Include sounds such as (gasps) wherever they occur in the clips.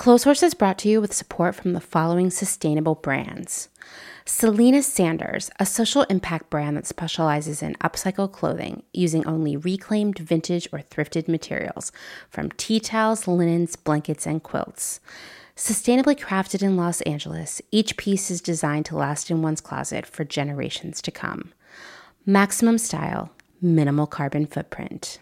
Clotheshorse is brought to you with support from the following sustainable brands. Selena Sanders, a social impact brand that specializes in upcycle clothing using only reclaimed vintage or thrifted materials from tea towels, linens, blankets, and quilts. Sustainably crafted in Los Angeles, each piece is designed to last in one's closet for generations to come. Maximum style, minimal carbon footprint.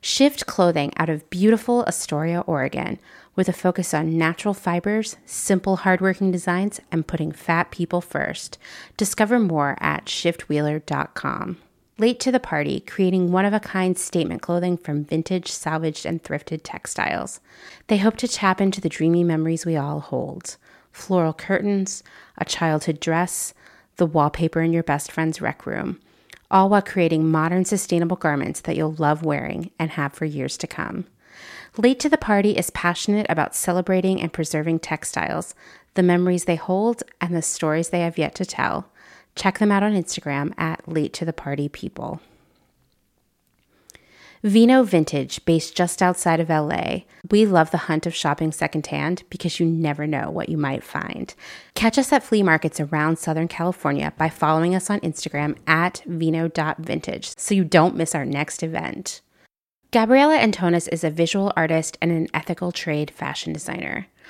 Shift clothing out of beautiful Astoria, Oregon, with a focus on natural fibers, simple, hardworking designs, and putting fat people first. Discover more at shiftwheeler.com. Late to the party, creating one of a kind statement clothing from vintage, salvaged, and thrifted textiles. They hope to tap into the dreamy memories we all hold floral curtains, a childhood dress, the wallpaper in your best friend's rec room all while creating modern, sustainable garments that you'll love wearing and have for years to come. Late to the Party is passionate about celebrating and preserving textiles, the memories they hold, and the stories they have yet to tell. Check them out on Instagram at Late to the Party People. Vino Vintage, based just outside of LA. We love the hunt of shopping secondhand because you never know what you might find. Catch us at flea markets around Southern California by following us on Instagram at vino.vintage so you don't miss our next event. Gabriella Antonis is a visual artist and an ethical trade fashion designer.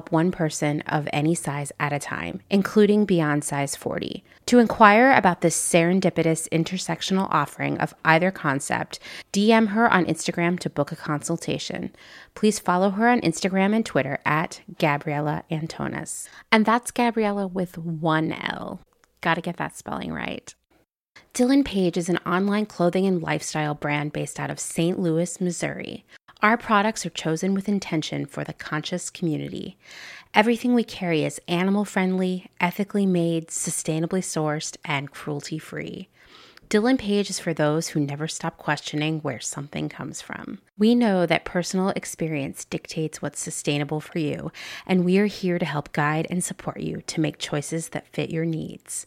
one person of any size at a time, including beyond size 40. To inquire about this serendipitous intersectional offering of either concept, DM her on Instagram to book a consultation. Please follow her on Instagram and Twitter at Gabriella Antonis. And that's Gabriella with one L. Gotta get that spelling right. Dylan Page is an online clothing and lifestyle brand based out of St. Louis, Missouri. Our products are chosen with intention for the conscious community. Everything we carry is animal friendly, ethically made, sustainably sourced, and cruelty free. Dylan Page is for those who never stop questioning where something comes from. We know that personal experience dictates what's sustainable for you, and we are here to help guide and support you to make choices that fit your needs.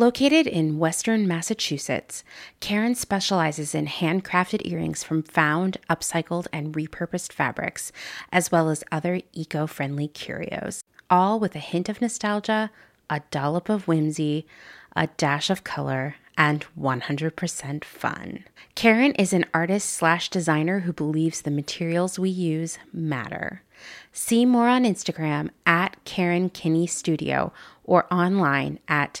Located in Western Massachusetts, Karen specializes in handcrafted earrings from found, upcycled, and repurposed fabrics, as well as other eco friendly curios, all with a hint of nostalgia, a dollop of whimsy, a dash of color, and 100% fun. Karen is an artist slash designer who believes the materials we use matter. See more on Instagram at Karen Kinney Studio or online at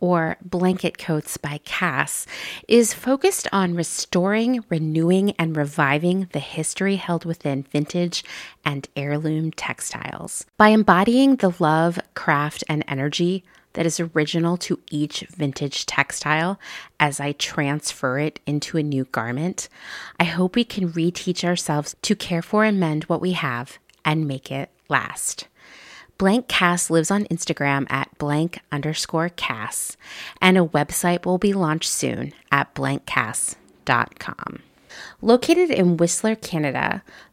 or Blanket Coats by Cass, is focused on restoring, renewing, and reviving the history held within vintage and heirloom textiles. By embodying the love, craft, and energy that is original to each vintage textile as I transfer it into a new garment, I hope we can reteach ourselves to care for and mend what we have and make it last. Blank Cass lives on Instagram at blank underscore Cass, and a website will be launched soon at blankcass.com. Located in Whistler, Canada,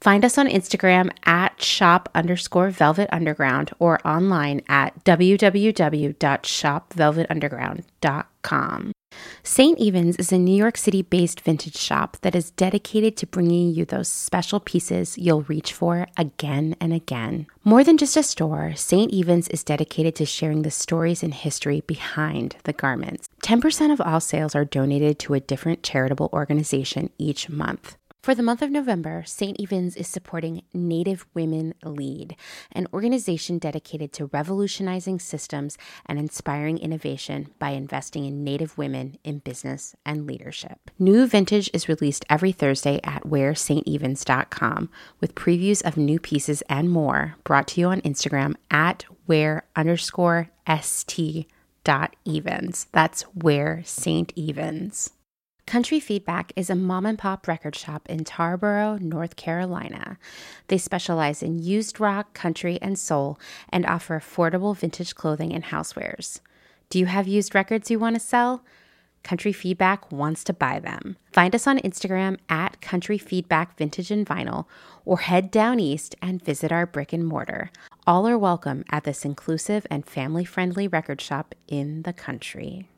Find us on Instagram at shop underscore velvet underground or online at www.shopvelvetunderground.com. St. Evans is a New York City based vintage shop that is dedicated to bringing you those special pieces you'll reach for again and again. More than just a store, St. Evans is dedicated to sharing the stories and history behind the garments. 10% of all sales are donated to a different charitable organization each month. For the month of November, St. Evens is supporting Native Women Lead, an organization dedicated to revolutionizing systems and inspiring innovation by investing in Native women in business and leadership. New vintage is released every Thursday at wearstevens.com with previews of new pieces and more brought to you on Instagram at wear underscore st dot evens. That's where St. Evens. Country Feedback is a mom and pop record shop in Tarboro, North Carolina. They specialize in used rock, country, and soul and offer affordable vintage clothing and housewares. Do you have used records you want to sell? Country Feedback wants to buy them. Find us on Instagram at Country Feedback Vintage and Vinyl or head down east and visit our brick and mortar. All are welcome at this inclusive and family friendly record shop in the country.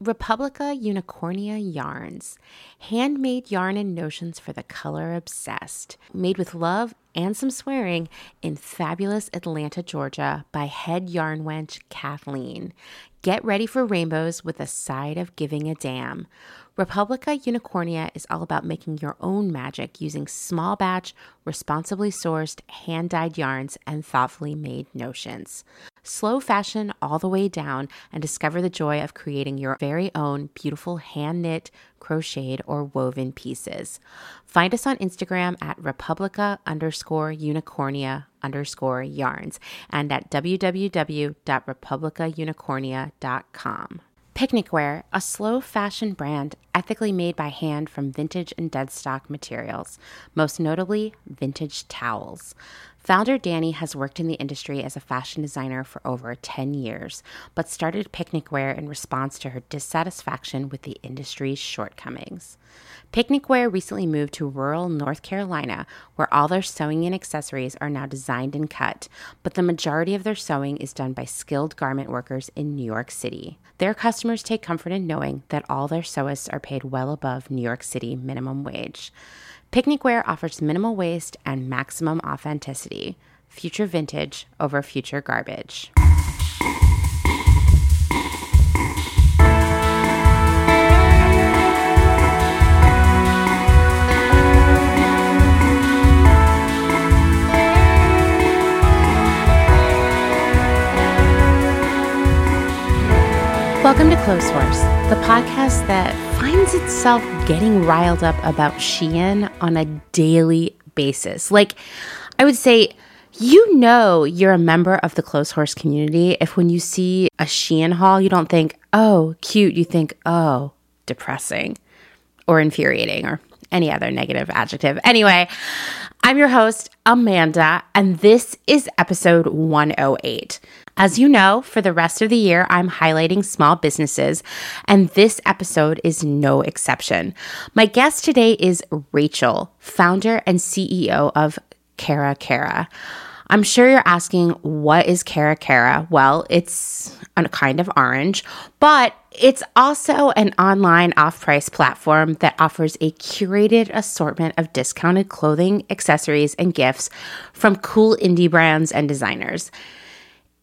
Republica Unicornia Yarns, handmade yarn and notions for the color obsessed, made with love and some swearing in fabulous Atlanta, Georgia by head yarn wench Kathleen. Get ready for rainbows with a side of giving a damn. Republica Unicornia is all about making your own magic using small batch, responsibly sourced, hand dyed yarns and thoughtfully made notions. Slow fashion all the way down and discover the joy of creating your very own beautiful hand knit, crocheted, or woven pieces. Find us on Instagram at Republica underscore unicornia underscore yarns and at www.republicaunicornia.com. Picnic Wear, a slow fashion brand ethically made by hand from vintage and dead stock materials, most notably vintage towels. Founder Danny has worked in the industry as a fashion designer for over 10 years, but started Picnic Wear in response to her dissatisfaction with the industry's shortcomings. Picnic Wear recently moved to rural North Carolina, where all their sewing and accessories are now designed and cut, but the majority of their sewing is done by skilled garment workers in New York City. Their customers take comfort in knowing that all their sewists are paid well above New York City minimum wage. Picnic wear offers minimal waste and maximum authenticity. Future vintage over future garbage. Welcome to Clotheshorse, the podcast that finds itself getting riled up about Shein on a daily basis. Like, I would say, you know, you're a member of the Clotheshorse community if when you see a Shein haul, you don't think, oh, cute. You think, oh, depressing or infuriating or any other negative adjective. Anyway, I'm your host, Amanda, and this is episode 108. As you know, for the rest of the year, I'm highlighting small businesses, and this episode is no exception. My guest today is Rachel, founder and CEO of Cara Cara. I'm sure you're asking, what is Cara Cara? Well, it's a kind of orange, but it's also an online off price platform that offers a curated assortment of discounted clothing, accessories, and gifts from cool indie brands and designers.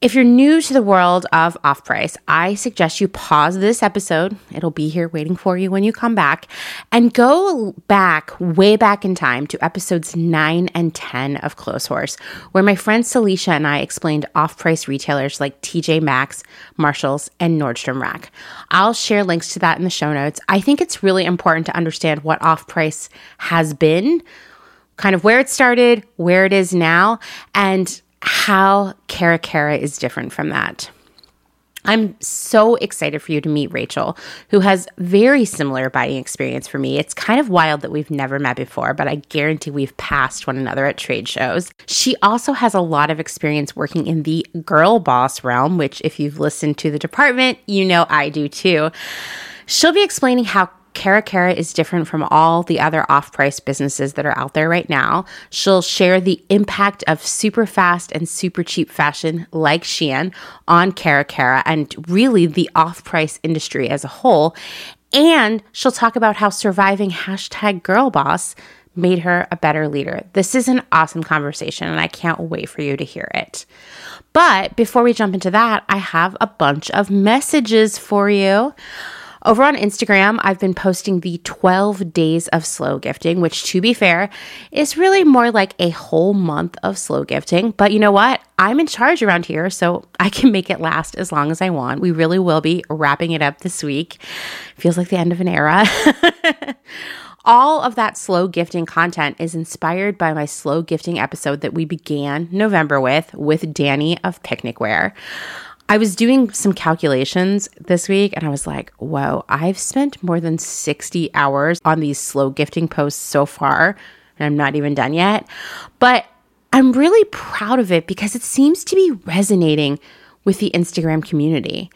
If you're new to the world of off price, I suggest you pause this episode. It'll be here waiting for you when you come back and go back, way back in time to episodes 9 and 10 of Clotheshorse, where my friend Celicia and I explained off price retailers like TJ Maxx, Marshalls, and Nordstrom Rack. I'll share links to that in the show notes. I think it's really important to understand what off price has been, kind of where it started, where it is now, and how Cara Cara is different from that. I'm so excited for you to meet Rachel, who has very similar buying experience for me. It's kind of wild that we've never met before, but I guarantee we've passed one another at trade shows. She also has a lot of experience working in the girl boss realm, which if you've listened to the department, you know I do too. She'll be explaining how Cara Cara is different from all the other off price businesses that are out there right now. She'll share the impact of super fast and super cheap fashion like Shein on Cara Cara and really the off price industry as a whole. And she'll talk about how surviving hashtag girl boss made her a better leader. This is an awesome conversation and I can't wait for you to hear it. But before we jump into that, I have a bunch of messages for you. Over on Instagram, I've been posting the 12 days of slow gifting, which to be fair is really more like a whole month of slow gifting. But you know what? I'm in charge around here, so I can make it last as long as I want. We really will be wrapping it up this week. Feels like the end of an era. (laughs) All of that slow gifting content is inspired by my slow gifting episode that we began November with, with Danny of Picnic Wear. I was doing some calculations this week and I was like, whoa, I've spent more than 60 hours on these slow gifting posts so far, and I'm not even done yet. But I'm really proud of it because it seems to be resonating with the Instagram community.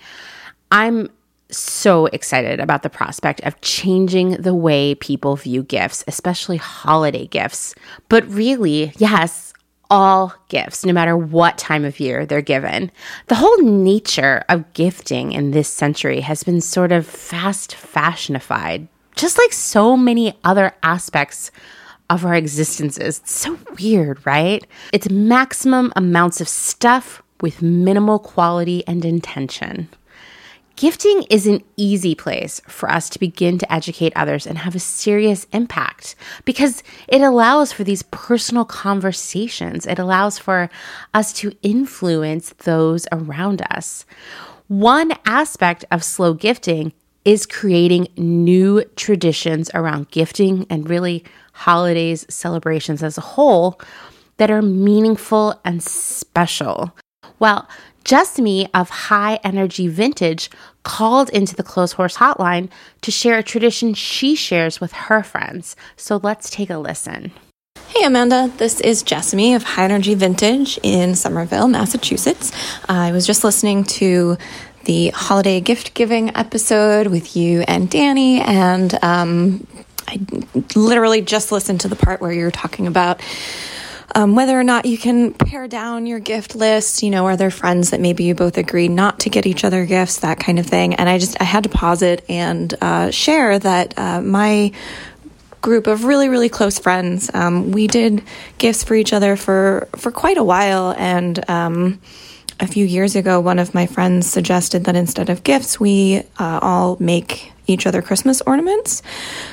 I'm so excited about the prospect of changing the way people view gifts, especially holiday gifts. But really, yes, all gifts, no matter what time of year they're given. The whole nature of gifting in this century has been sort of fast fashionified, just like so many other aspects of our existences. It's so weird, right? It's maximum amounts of stuff with minimal quality and intention. Gifting is an easy place for us to begin to educate others and have a serious impact because it allows for these personal conversations. It allows for us to influence those around us. One aspect of slow gifting is creating new traditions around gifting and really holidays, celebrations as a whole that are meaningful and special. Well, Jessamy of High Energy Vintage called into the Clotheshorse hotline to share a tradition she shares with her friends. So let's take a listen. Hey Amanda, this is Jessamy of High Energy Vintage in Somerville, Massachusetts. I was just listening to the holiday gift giving episode with you and Danny, and um, I literally just listened to the part where you're talking about um, whether or not you can pare down your gift list. You know, are there friends that maybe you both agree not to get each other gifts, that kind of thing. And I just I had to pause it and uh, share that uh, my group of really really close friends um, we did gifts for each other for for quite a while and um, a few years ago one of my friends suggested that instead of gifts we uh, all make each other christmas ornaments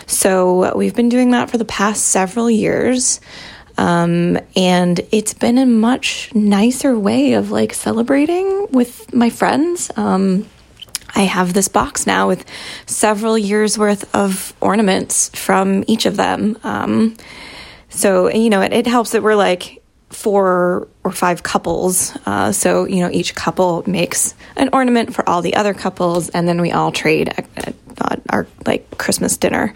so we've been doing that for the past several years um, and it's been a much nicer way of like celebrating with my friends. Um, I have this box now with several years worth of ornaments from each of them. Um, so, you know, it, it, helps that we're like four or five couples. Uh, so, you know, each couple makes an ornament for all the other couples, and then we all trade at, at, at our like Christmas dinner.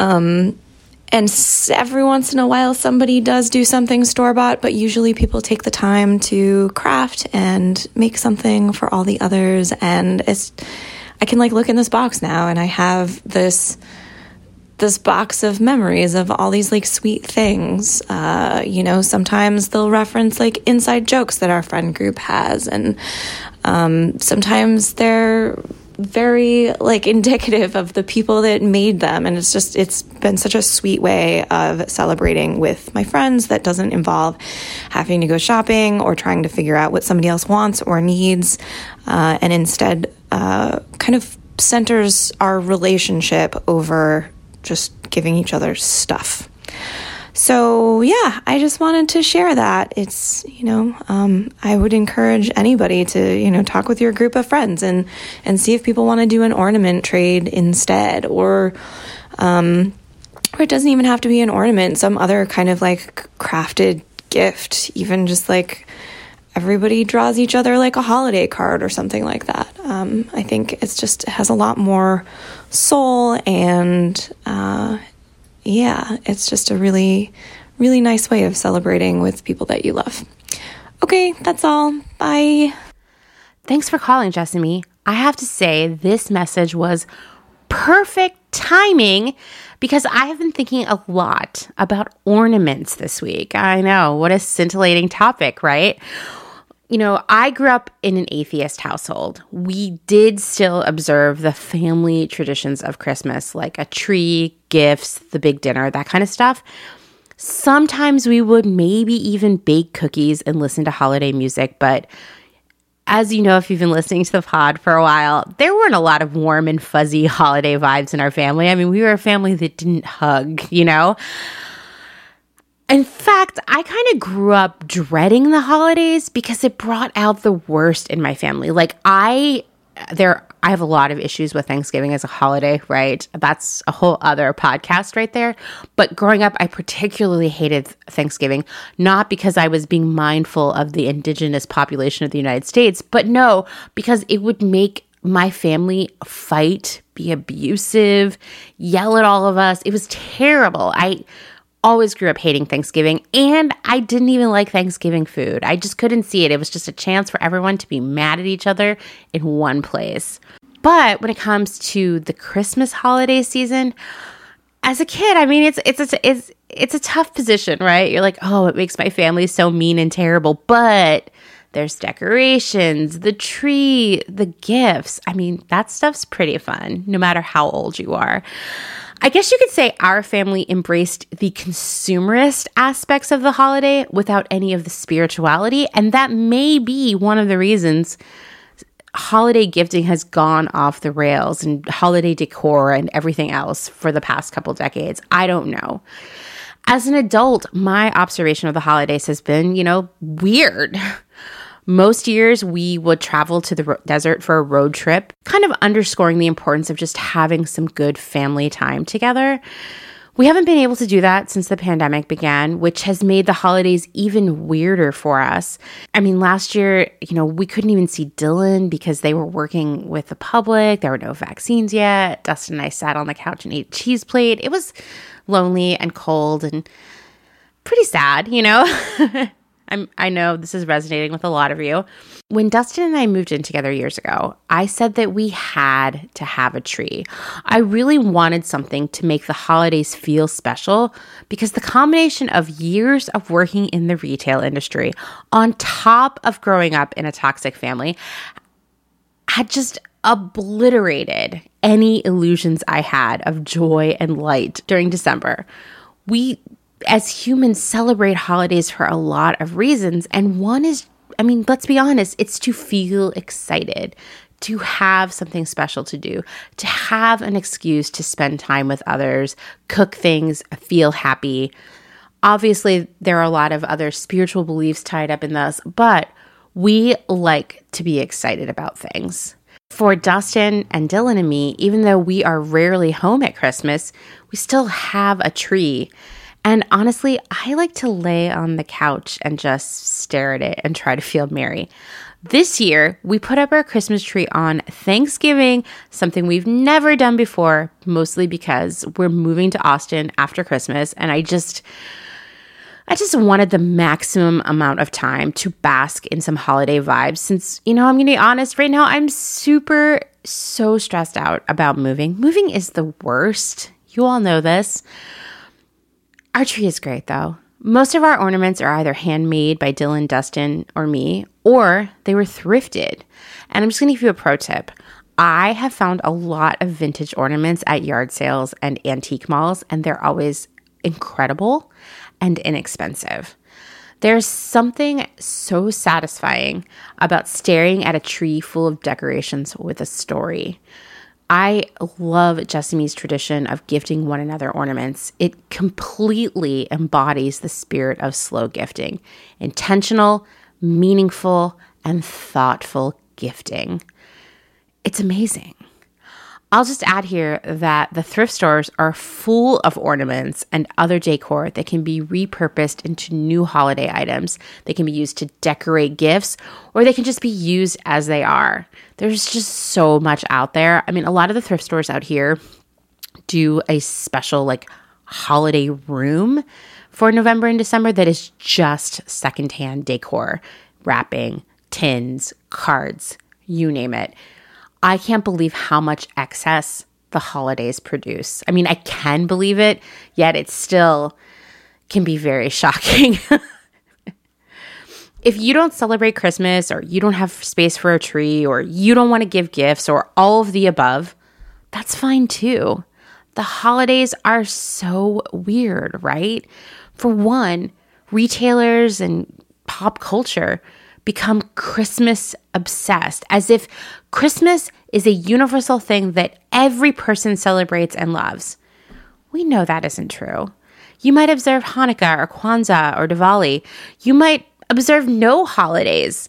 Um, and every once in a while, somebody does do something store bought, but usually people take the time to craft and make something for all the others. And it's, I can like look in this box now and I have this this box of memories of all these like sweet things. Uh, you know, sometimes they'll reference like inside jokes that our friend group has, and um, sometimes they're very like (laughs) indicative of the people that made them. And it's just it's been such a sweet way of celebrating with my friends that doesn't involve having to go shopping or trying to figure out what somebody else wants or needs. Uh, and instead uh, kind of centers our relationship over just giving each other stuff so yeah, I just wanted to share that. It's you know, um, I would encourage anybody to you know talk with your group of friends and and see if people want to do an ornament trade instead, or um, or it doesn't even have to be an ornament. Some other kind of like crafted gift, even just like everybody draws each other like a holiday card or something like that. Um, I think it's just it has a lot more soul and uh, yeah, it's just a really, really nice way of celebrating with people that you love. Okay, that's all. Bye. Thanks for calling, Jessamy. I have to say, this message was perfect timing because I have been thinking a lot about ornaments this week. I know, what a scintillating topic, right? You know, I grew up in an atheist household. We did still observe the family traditions of Christmas, like a tree, gifts, the big dinner, that kind of stuff. Sometimes we would maybe even bake cookies and listen to holiday music, but as you know, if you've been listening to the pod for a while, there weren't a lot of warm and fuzzy (laughs) holiday vibes in our family. I mean, we were a family that didn't hug, you know? In fact, I kind of grew up dreading the holidays because it brought out the worst in my family. Like I there I have a lot of issues with Thanksgiving as a holiday, right? That's a whole other podcast right there. But growing up, I particularly hated Thanksgiving, not because I was being mindful of the indigenous population of the United States, but no, because it would make my family fight, be abusive, yell at all of us. It was terrible. I always grew up hating Thanksgiving, and I didn't even like Thanksgiving food. I just couldn't see it. It was just a chance for everyone to be mad at each other in one place. But when it comes to the Christmas holiday season, as a kid, I mean, it's it's a, it's it's a tough position, right? You're like, oh, it makes my family so mean and terrible, but there's decorations, the tree, the gifts. I mean, that stuff's pretty fun, no matter how old you are. I guess you could say our family embraced the consumerist aspects of the holiday without any of the spirituality. And that may be one of the reasons holiday gifting has gone off the rails and holiday decor and everything else for the past couple decades. I don't know. As an adult, my observation of the holidays has been, you know, weird. (laughs) Most years, we would travel to the ro- desert for a road trip, kind of underscoring the importance of just having some good family time together. We haven't been able to do that since the pandemic began, which has made the holidays even weirder for us. I mean, last year, you know, we couldn't even see Dylan because they were working with the public. There were no vaccines yet. Dustin and I sat on the couch and ate cheese plate. It was lonely and cold and pretty sad, you know? (laughs) I'm, I know this is resonating with a lot of you. When Dustin and I moved in together years ago, I said that we had to have a tree. I really wanted something to make the holidays feel special because the combination of years of working in the retail industry on top of growing up in a toxic family had just obliterated any illusions I had of joy and light during December. We as humans celebrate holidays for a lot of reasons. And one is, I mean, let's be honest, it's to feel excited, to have something special to do, to have an excuse to spend time with others, cook things, feel happy. Obviously, there are a lot of other spiritual beliefs tied up in this, but we like to be excited about things. For Dustin and Dylan and me, even though we are rarely home at Christmas, we still have a tree. And honestly, I like to lay on the couch and just stare at it and try to feel merry. This year, we put up our Christmas tree on Thanksgiving, something we've never done before, mostly because we're moving to Austin after Christmas. And I just, I just wanted the maximum amount of time to bask in some holiday vibes since, you know, I'm going to be honest, right now I'm super, so stressed out about moving. Moving is the worst You all know this. Our tree is great though. Most of our ornaments are either handmade by Dylan, Dustin, or me, or they were thrifted. And I'm just gonna give you a pro tip. I have found a lot of vintage ornaments at yard sales and antique malls, and they're always incredible and inexpensive. There's something so satisfying about staring at a tree full of decorations with a story. I love Jessamy's tradition of gifting one another ornaments. It completely embodies the spirit of slow gifting intentional, meaningful, and thoughtful gifting. It's amazing. I'll just add here that the thrift stores are full of ornaments and other decor that can be repurposed into new holiday items. They can be used to decorate gifts or they can just be used as they are. There's just so much out there. I mean, a lot of the thrift stores out here do a special like holiday room for November and December that is just secondhand decor, wrapping, tins, cards, you name it. I can't believe how much excess the holidays produce. I mean, I can believe it, yet it still can be very (laughs) shocking. if you don't celebrate Christmas or you don't have space for a tree or you don't want to give gifts or all of the above, that's fine too. The holidays are so weird, right? For one, retailers and pop culture become Christmas obsessed, as if Christmas is a universal thing that every person celebrates and loves. We know that isn't true. You might observe Hanukkah or Kwanzaa or Diwali. You might observe no holidays.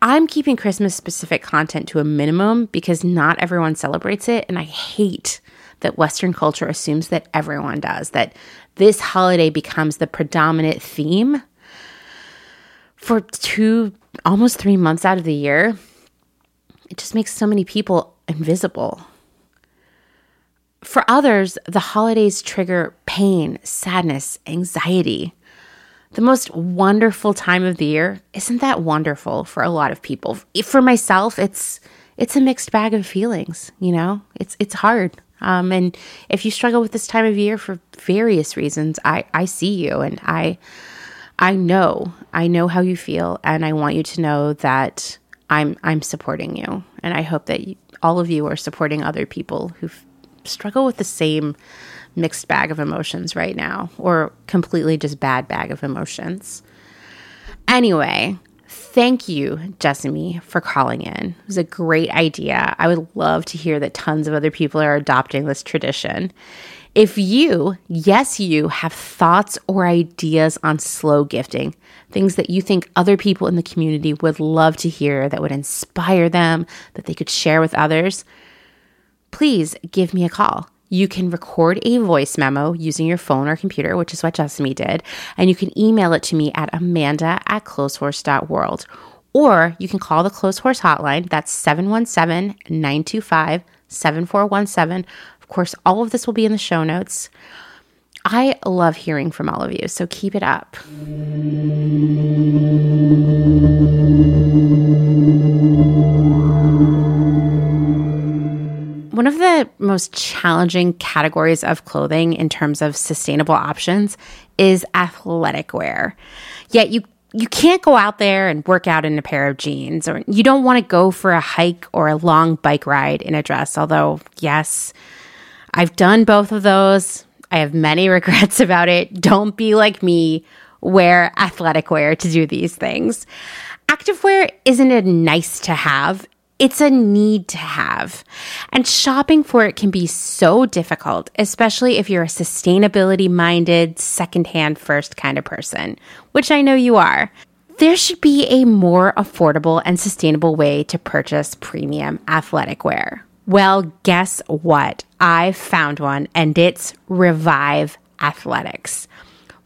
I'm keeping Christmas specific content to a minimum because not everyone celebrates it. And I hate that Western culture assumes that everyone does, that this holiday becomes the predominant theme for two, almost three months out of the year, it just makes so many people invisible. For others, the holidays trigger pain, sadness, anxiety. The most wonderful time of the year isn't that wonderful for a lot of people. For myself, it's it's a mixed bag of feelings. You know, it's it's hard. Um, and if you struggle with this time of year for various reasons, I I see you, and I I know, I know how you feel, and I want you to know that I'm I'm supporting you, and I hope that you, all of you are supporting other people who struggle with the same mixed bag of emotions right now, or completely just bad bag of emotions. Anyway, thank you, Jessamy, for calling in. It was a great idea. I would love to hear that tons of other people are adopting this tradition. If you, yes, you have thoughts or ideas on slow gifting, things that you think other people in the community would love to hear, that would inspire them, that they could share with others, please give me a call. You can record a voice memo using your phone or computer, which is what Jessamy did, and you can email it to me at amanda at clotheshorse.world. Or you can call the Clotheshorse hotline. That's 717 925 7417 of course, all of this will be in the show notes. I love hearing from all of you, so keep it up. One of the most challenging categories of clothing in terms of sustainable options is athletic wear. Yet you you can't go out there and work out in a pair of jeans or you don't want to go for a hike or a long bike ride in a dress, although yes, I've done both of those. I have many (laughs) regrets about it. Don't be like me. Wear athletic wear to do these things. Activewear isn't a nice to have, it's a need to have. And shopping for it can be so difficult, especially if you're a sustainability minded, secondhand first kind of person, which I know you are. There should be a more affordable and sustainable way to purchase premium athletic wear. Well, guess what? I found one, and it's Revive Athletics.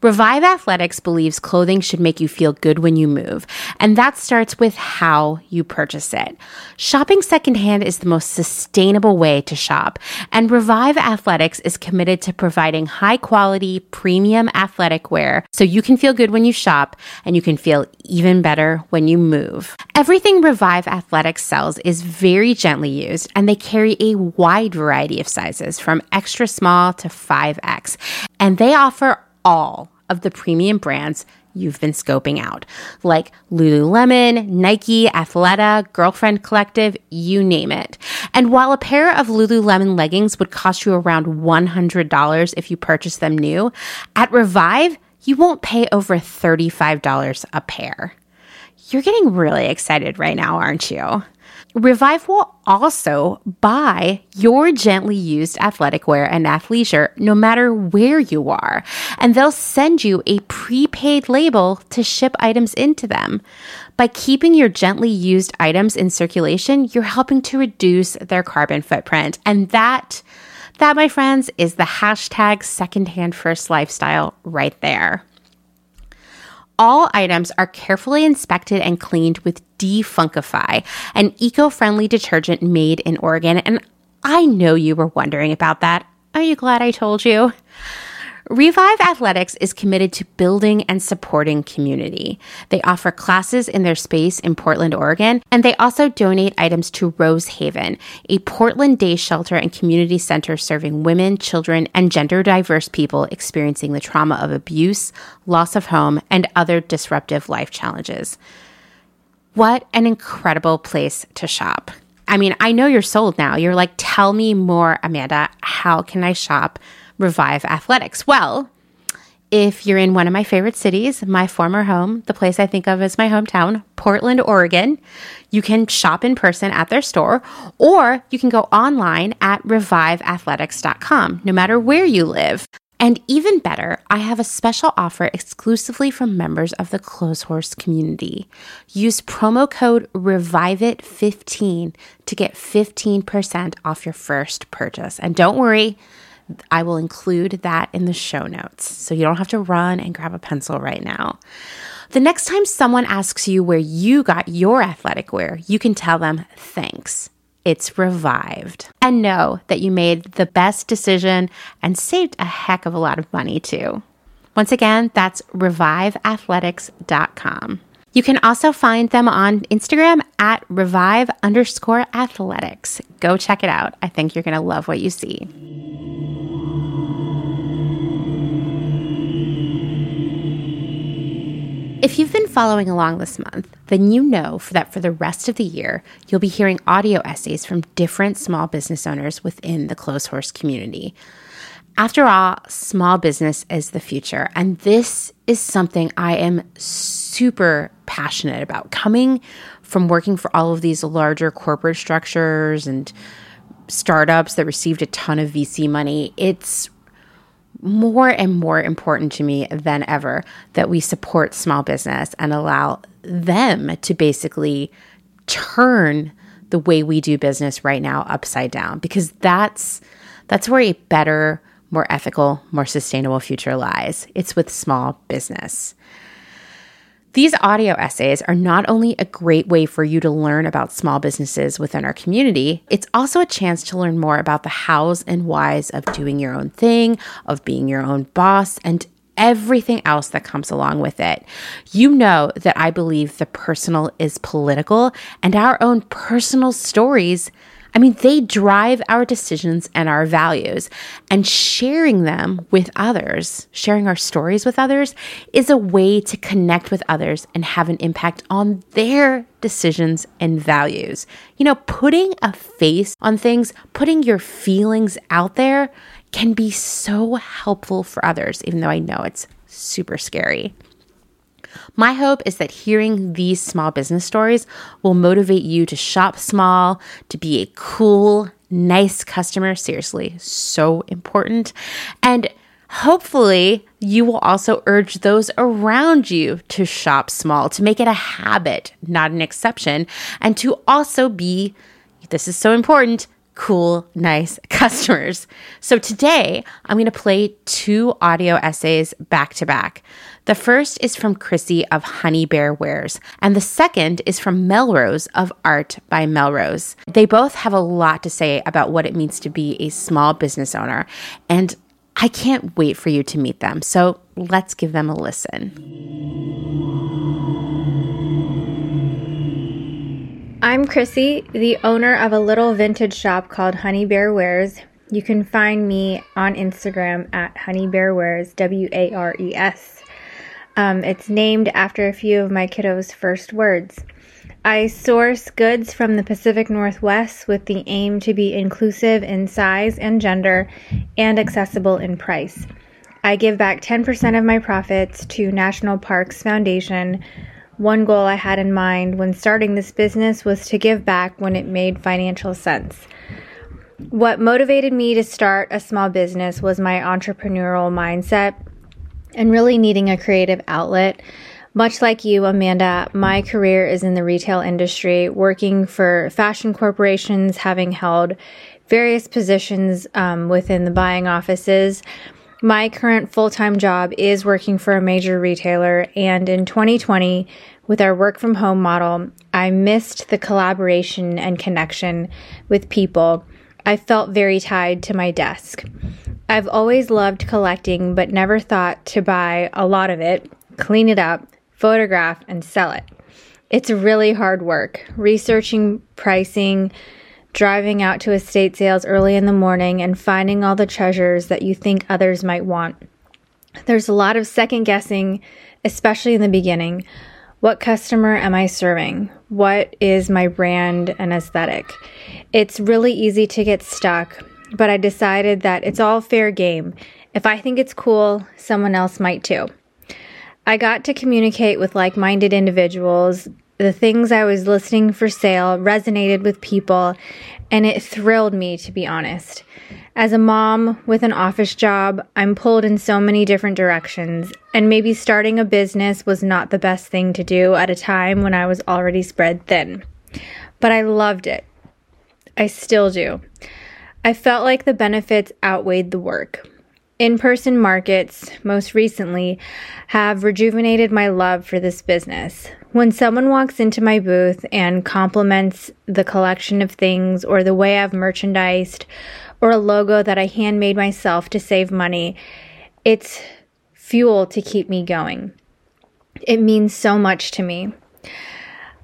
Revive Athletics believes clothing should make you feel good when you move, and that starts with how you purchase it. Shopping secondhand is the most sustainable way to shop, and Revive Athletics is committed to providing high quality, premium athletic wear so you can feel good when you shop and you can feel even better when you move. Everything Revive Athletics sells is very gently used, and they carry a wide variety of sizes from extra small to 5X, and they offer all of the premium brands you've been scoping out, like Lululemon, Nike, Athleta, Girlfriend Collective, you name it. And while a pair of Lululemon leggings would cost you around $100 if you purchase them new, at Revive, you won't pay over $35 a pair. You're getting really excited right now, aren't you? Revive will also buy your gently used athletic wear and athleisure no matter where you are, and they'll send you a prepaid label to ship items into them. By keeping your gently used items in circulation, you're helping to reduce their carbon footprint. And that, that, my friends, is the hashtag secondhand first lifestyle right there. All items are carefully inspected and cleaned with Defunkify, an eco friendly detergent made in Oregon. And I know you were wondering about that. Are you glad I told you? Revive Athletics is committed to building and supporting community. They offer classes in their space in Portland, Oregon, and they also donate items to Rose Haven, a Portland day shelter and community center serving women, children, and gender diverse people experiencing the trauma of abuse, loss of home, and other disruptive life challenges. What an incredible place to shop. I mean, I know you're sold now. You're like, tell me more, Amanda. How can I shop? Revive Athletics? Well, if you're in one of my favorite cities, my former home, the place I think of as my hometown, Portland, Oregon, you can shop in person at their store or you can go online at reviveathletics.com, no matter where you live. And even better, I have a special offer exclusively for members of the Clotheshorse community. Use promo code REVIVEIT15 to get 15% off your first purchase. And don't worry, I will include that in the show notes. So you don't have to run and grab a pencil right now. The next time someone asks you where you got your athletic wear, you can tell them thanks. It's revived. And know that you made the best decision and saved a heck of a lot of money too. Once again, that's reviveathletics.com. You can also find them on Instagram at revive underscore athletics. Go check it out. I think you're going to love what you see. If you've been following along this month, then you know that for the rest of the year, you'll be hearing audio essays from different small business owners within the Clotheshorse community. After all, small business is the future, and this is something I am super passionate about. Coming from working for all of these larger corporate structures and startups that received a ton of VC money, it's more and more important to me than ever that we support small business and allow them to basically turn the way we do business right now upside down because that's that's where a better more ethical more sustainable future lies. It's with small business these audio essays are not only a great way for you to learn about small businesses within our community, it's also a chance to learn more about the hows and whys of doing your own thing, of being your own boss, and everything else that comes along with it. You know that I believe the personal is political and our own personal stories I mean, they drive our decisions and our values. And sharing them with others, sharing our stories with others, is a way to connect with others and have an impact on their decisions and values. You know, putting a face on things, putting your feelings out there can be so helpful for others, even though I know it's super scary. My hope is that hearing these small business stories will motivate you to shop small, to be a cool, nice customer. Seriously, so important. And hopefully, you will also urge those around you to shop small, to make it a habit, not an exception, and to also be, this is so important, cool, nice (laughs) customers. So today I'm going to play two audio essays back to back. The first is from Chrissy of Honey Bear Wares, and the second is from Melrose of Art by Melrose. They both have a lot to say about what it means to be a small business owner, and I can't wait for you to meet them. So let's give them a listen. I'm Chrissy, the owner of a little vintage shop called Honey Bear Wares. You can find me on Instagram at Honey Bear Wares, W A R E S. Um, it's named after a few of my kiddos' first words. I source goods from the Pacific Northwest with the aim to be inclusive in size and gender and accessible in price. I give back 10% of my profits to National Parks Foundation. One goal I had in mind when starting this business was to give back when it made financial sense. What motivated me to start a small business was my entrepreneurial mindset and really needing a creative outlet. Much like you, Amanda, my career is in the retail industry, working for fashion corporations, having held various positions um, within the buying offices. My current full time job is working for a major retailer, and in 2020, with our work from home model, I missed the collaboration and connection with people. I felt very tied to my desk. I've always loved collecting, but never thought to buy a lot of it, clean it up, photograph, and sell it. It's really hard work researching pricing, driving out to estate sales early in the morning, and finding all the treasures that you think others might want. There's a lot of second guessing, especially in the beginning. What customer am I serving? What is my brand and aesthetic? It's really easy to get stuck but I decided that it's all fair game. If I think it's cool, someone else might too. I got to communicate with like minded individuals. The things I was listing for sale resonated with people, and it thrilled me, to be honest. As a mom with an office job, I'm pulled in so many different directions, and maybe starting a business was not the best thing to do at a time when I was already spread thin. But I loved it. I still do. I felt like the benefits outweighed the work. In person markets, most recently, have rejuvenated my love for this business. When someone walks into my booth and compliments the collection of things or the way I've merchandised or a logo that I handmade myself to save money, it's fuel to keep me going. It means so much to me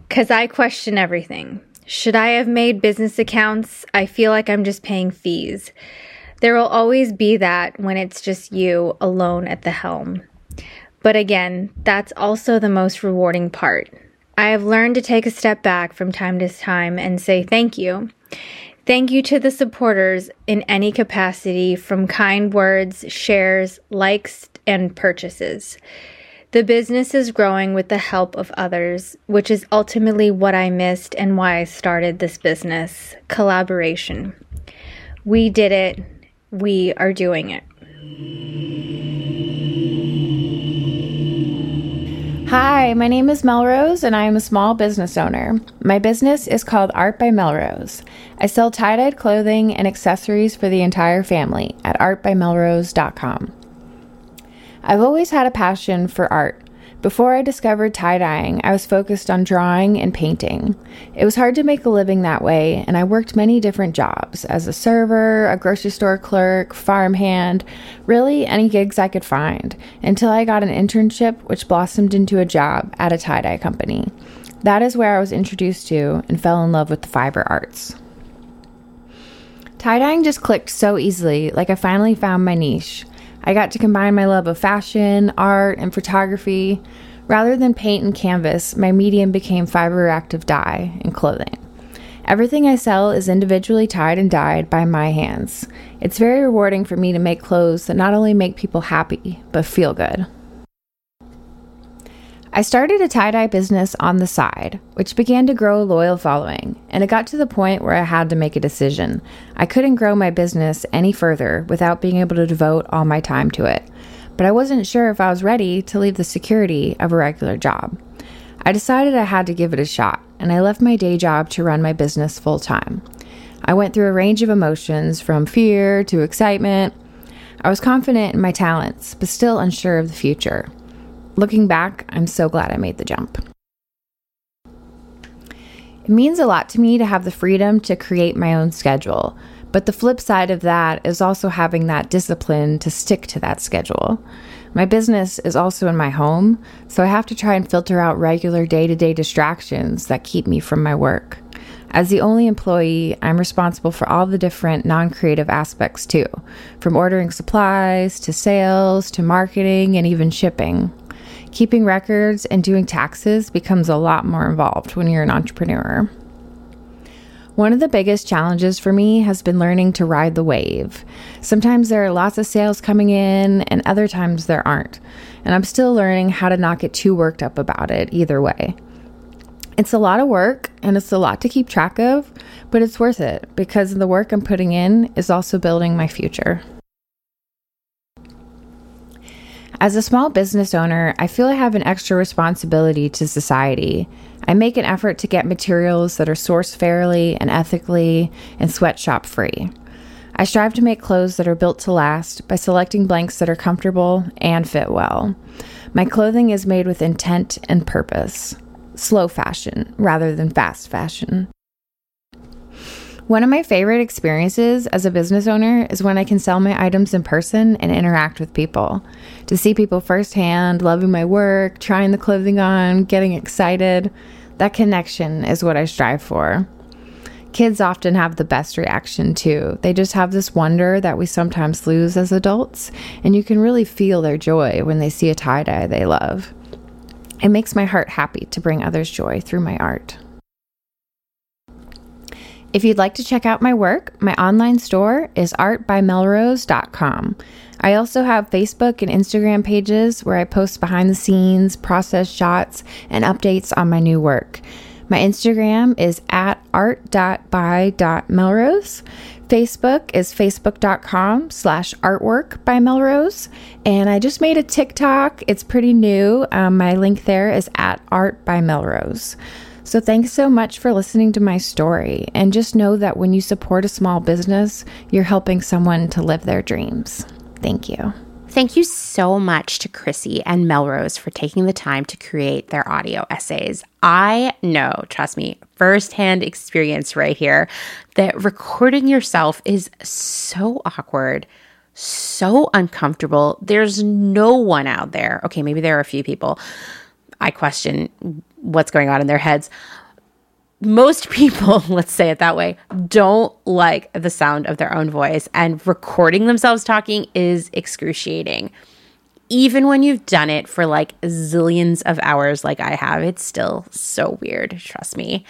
because I question everything. Should I have made business accounts? I feel like I'm just paying fees. There will always be that when it's just you alone at the helm. But again, that's also the most rewarding part. I have learned to take a step back from time to time and say thank you. Thank you to the supporters in any capacity from kind words, shares, likes, and purchases. The business is growing with the help of others, which is ultimately what I missed and why I started this business collaboration. We did it. We are doing it. Hi, my name is Melrose and I am a small business owner. My business is called Art by Melrose. I sell tie dyed clothing and accessories for the entire family at artbymelrose.com. I've always had a passion for art. Before I discovered tie dyeing, I was focused on drawing and painting. It was hard to make a living that way, and I worked many different jobs as a server, a grocery store clerk, farmhand, really any gigs I could find, until I got an internship which blossomed into a job at a tie dye company. That is where I was introduced to and fell in love with the fiber arts. Tie dyeing just clicked so easily, like I finally found my niche. I got to combine my love of fashion, art, and photography. Rather than paint and canvas, my medium became fiber active dye and clothing. Everything I sell is individually tied and dyed by my hands. It's very rewarding for me to make clothes that not only make people happy, but feel good. I started a tie dye business on the side, which began to grow a loyal following, and it got to the point where I had to make a decision. I couldn't grow my business any further without being able to devote all my time to it, but I wasn't sure if I was ready to leave the security of a regular job. I decided I had to give it a shot, and I left my day job to run my business full time. I went through a range of emotions from fear to excitement. I was confident in my talents, but still unsure of the future. Looking back, I'm so glad I made the jump. It means a lot to me to have the freedom to create my own schedule, but the flip side of that is also having that discipline to stick to that schedule. My business is also in my home, so I have to try and filter out regular day to day distractions that keep me from my work. As the only employee, I'm responsible for all the different non creative aspects too, from ordering supplies to sales to marketing and even shipping. Keeping records and doing taxes becomes a lot more involved when you're an entrepreneur. One of the biggest challenges for me has been learning to ride the wave. Sometimes there are lots of sales coming in, and other times there aren't. And I'm still learning how to not get too worked up about it either way. It's a lot of work and it's a lot to keep track of, but it's worth it because the work I'm putting in is also building my future. As a small business owner, I feel I have an extra responsibility to society. I make an effort to get materials that are sourced fairly and ethically and sweatshop free. I strive to make clothes that are built to last by selecting blanks that are comfortable and fit well. My clothing is made with intent and purpose. Slow fashion rather than fast fashion. One of my favorite experiences as a business owner is when I can sell my items in person and interact with people. To see people firsthand, loving my work, trying the clothing on, getting excited, that connection is what I strive for. Kids often have the best reaction too. They just have this wonder that we sometimes lose as adults, and you can really feel their joy when they see a tie dye they love. It makes my heart happy to bring others joy through my art. If you'd like to check out my work, my online store is artbymelrose.com. I also have Facebook and Instagram pages where I post behind the scenes, process shots, and updates on my new work. My Instagram is at art.by.melrose. Facebook is facebook.com slash artwork by Melrose. And I just made a TikTok. It's pretty new. Um, my link there is at art by Melrose. So, thanks so much for listening to my story. And just know that when you support a small business, you're helping someone to live their dreams. Thank you. Thank you so much to Chrissy and Melrose for taking the time to create their audio essays. I know, trust me, firsthand experience right here, that recording yourself is so awkward, so uncomfortable. There's no one out there. Okay, maybe there are a few people. I question what's going on in their heads. Most people, (laughs) let's say it that way, don't like the sound of their own voice, and recording themselves talking is excruciating. Even when you've done it for like zillions of hours, like I have, it's still so weird, trust me.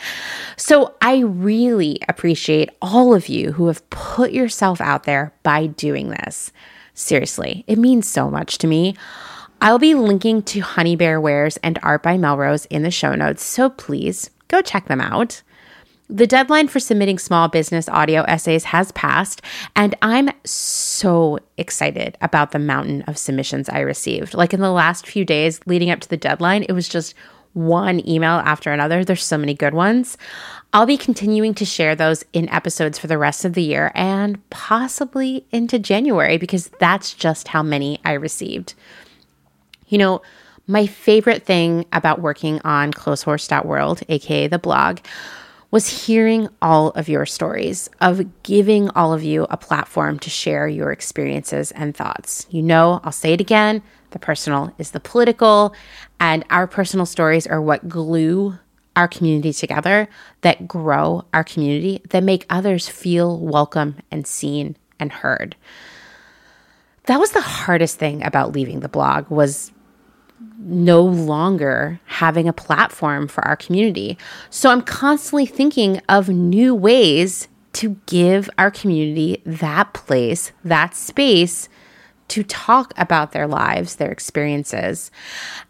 So, I really appreciate all of you who have put yourself out there by doing this. Seriously, it means so much to me. I'll be linking to Honey Bear Wares and Art by Melrose in the show notes, so please go check them out. The deadline for submitting small business audio essays has passed, and I'm so excited about the mountain of submissions I received. Like in the last few days leading up to the deadline, it was just one email after another. There's so many good ones. I'll be continuing to share those in episodes for the rest of the year and possibly into January because that's just how many I received. You know, my favorite thing about working on clotheshorse.world, aka the blog, was hearing all of your stories, of giving all of you a platform to share your experiences and thoughts. You know, I'll say it again the personal is the political, and our personal stories are what glue our community together, that grow our community, that make others feel welcome and seen and heard. That was the hardest thing about leaving the blog was no longer having a platform for our community. So I'm constantly thinking of new ways to give our community that place, that space to talk about their lives, their experiences.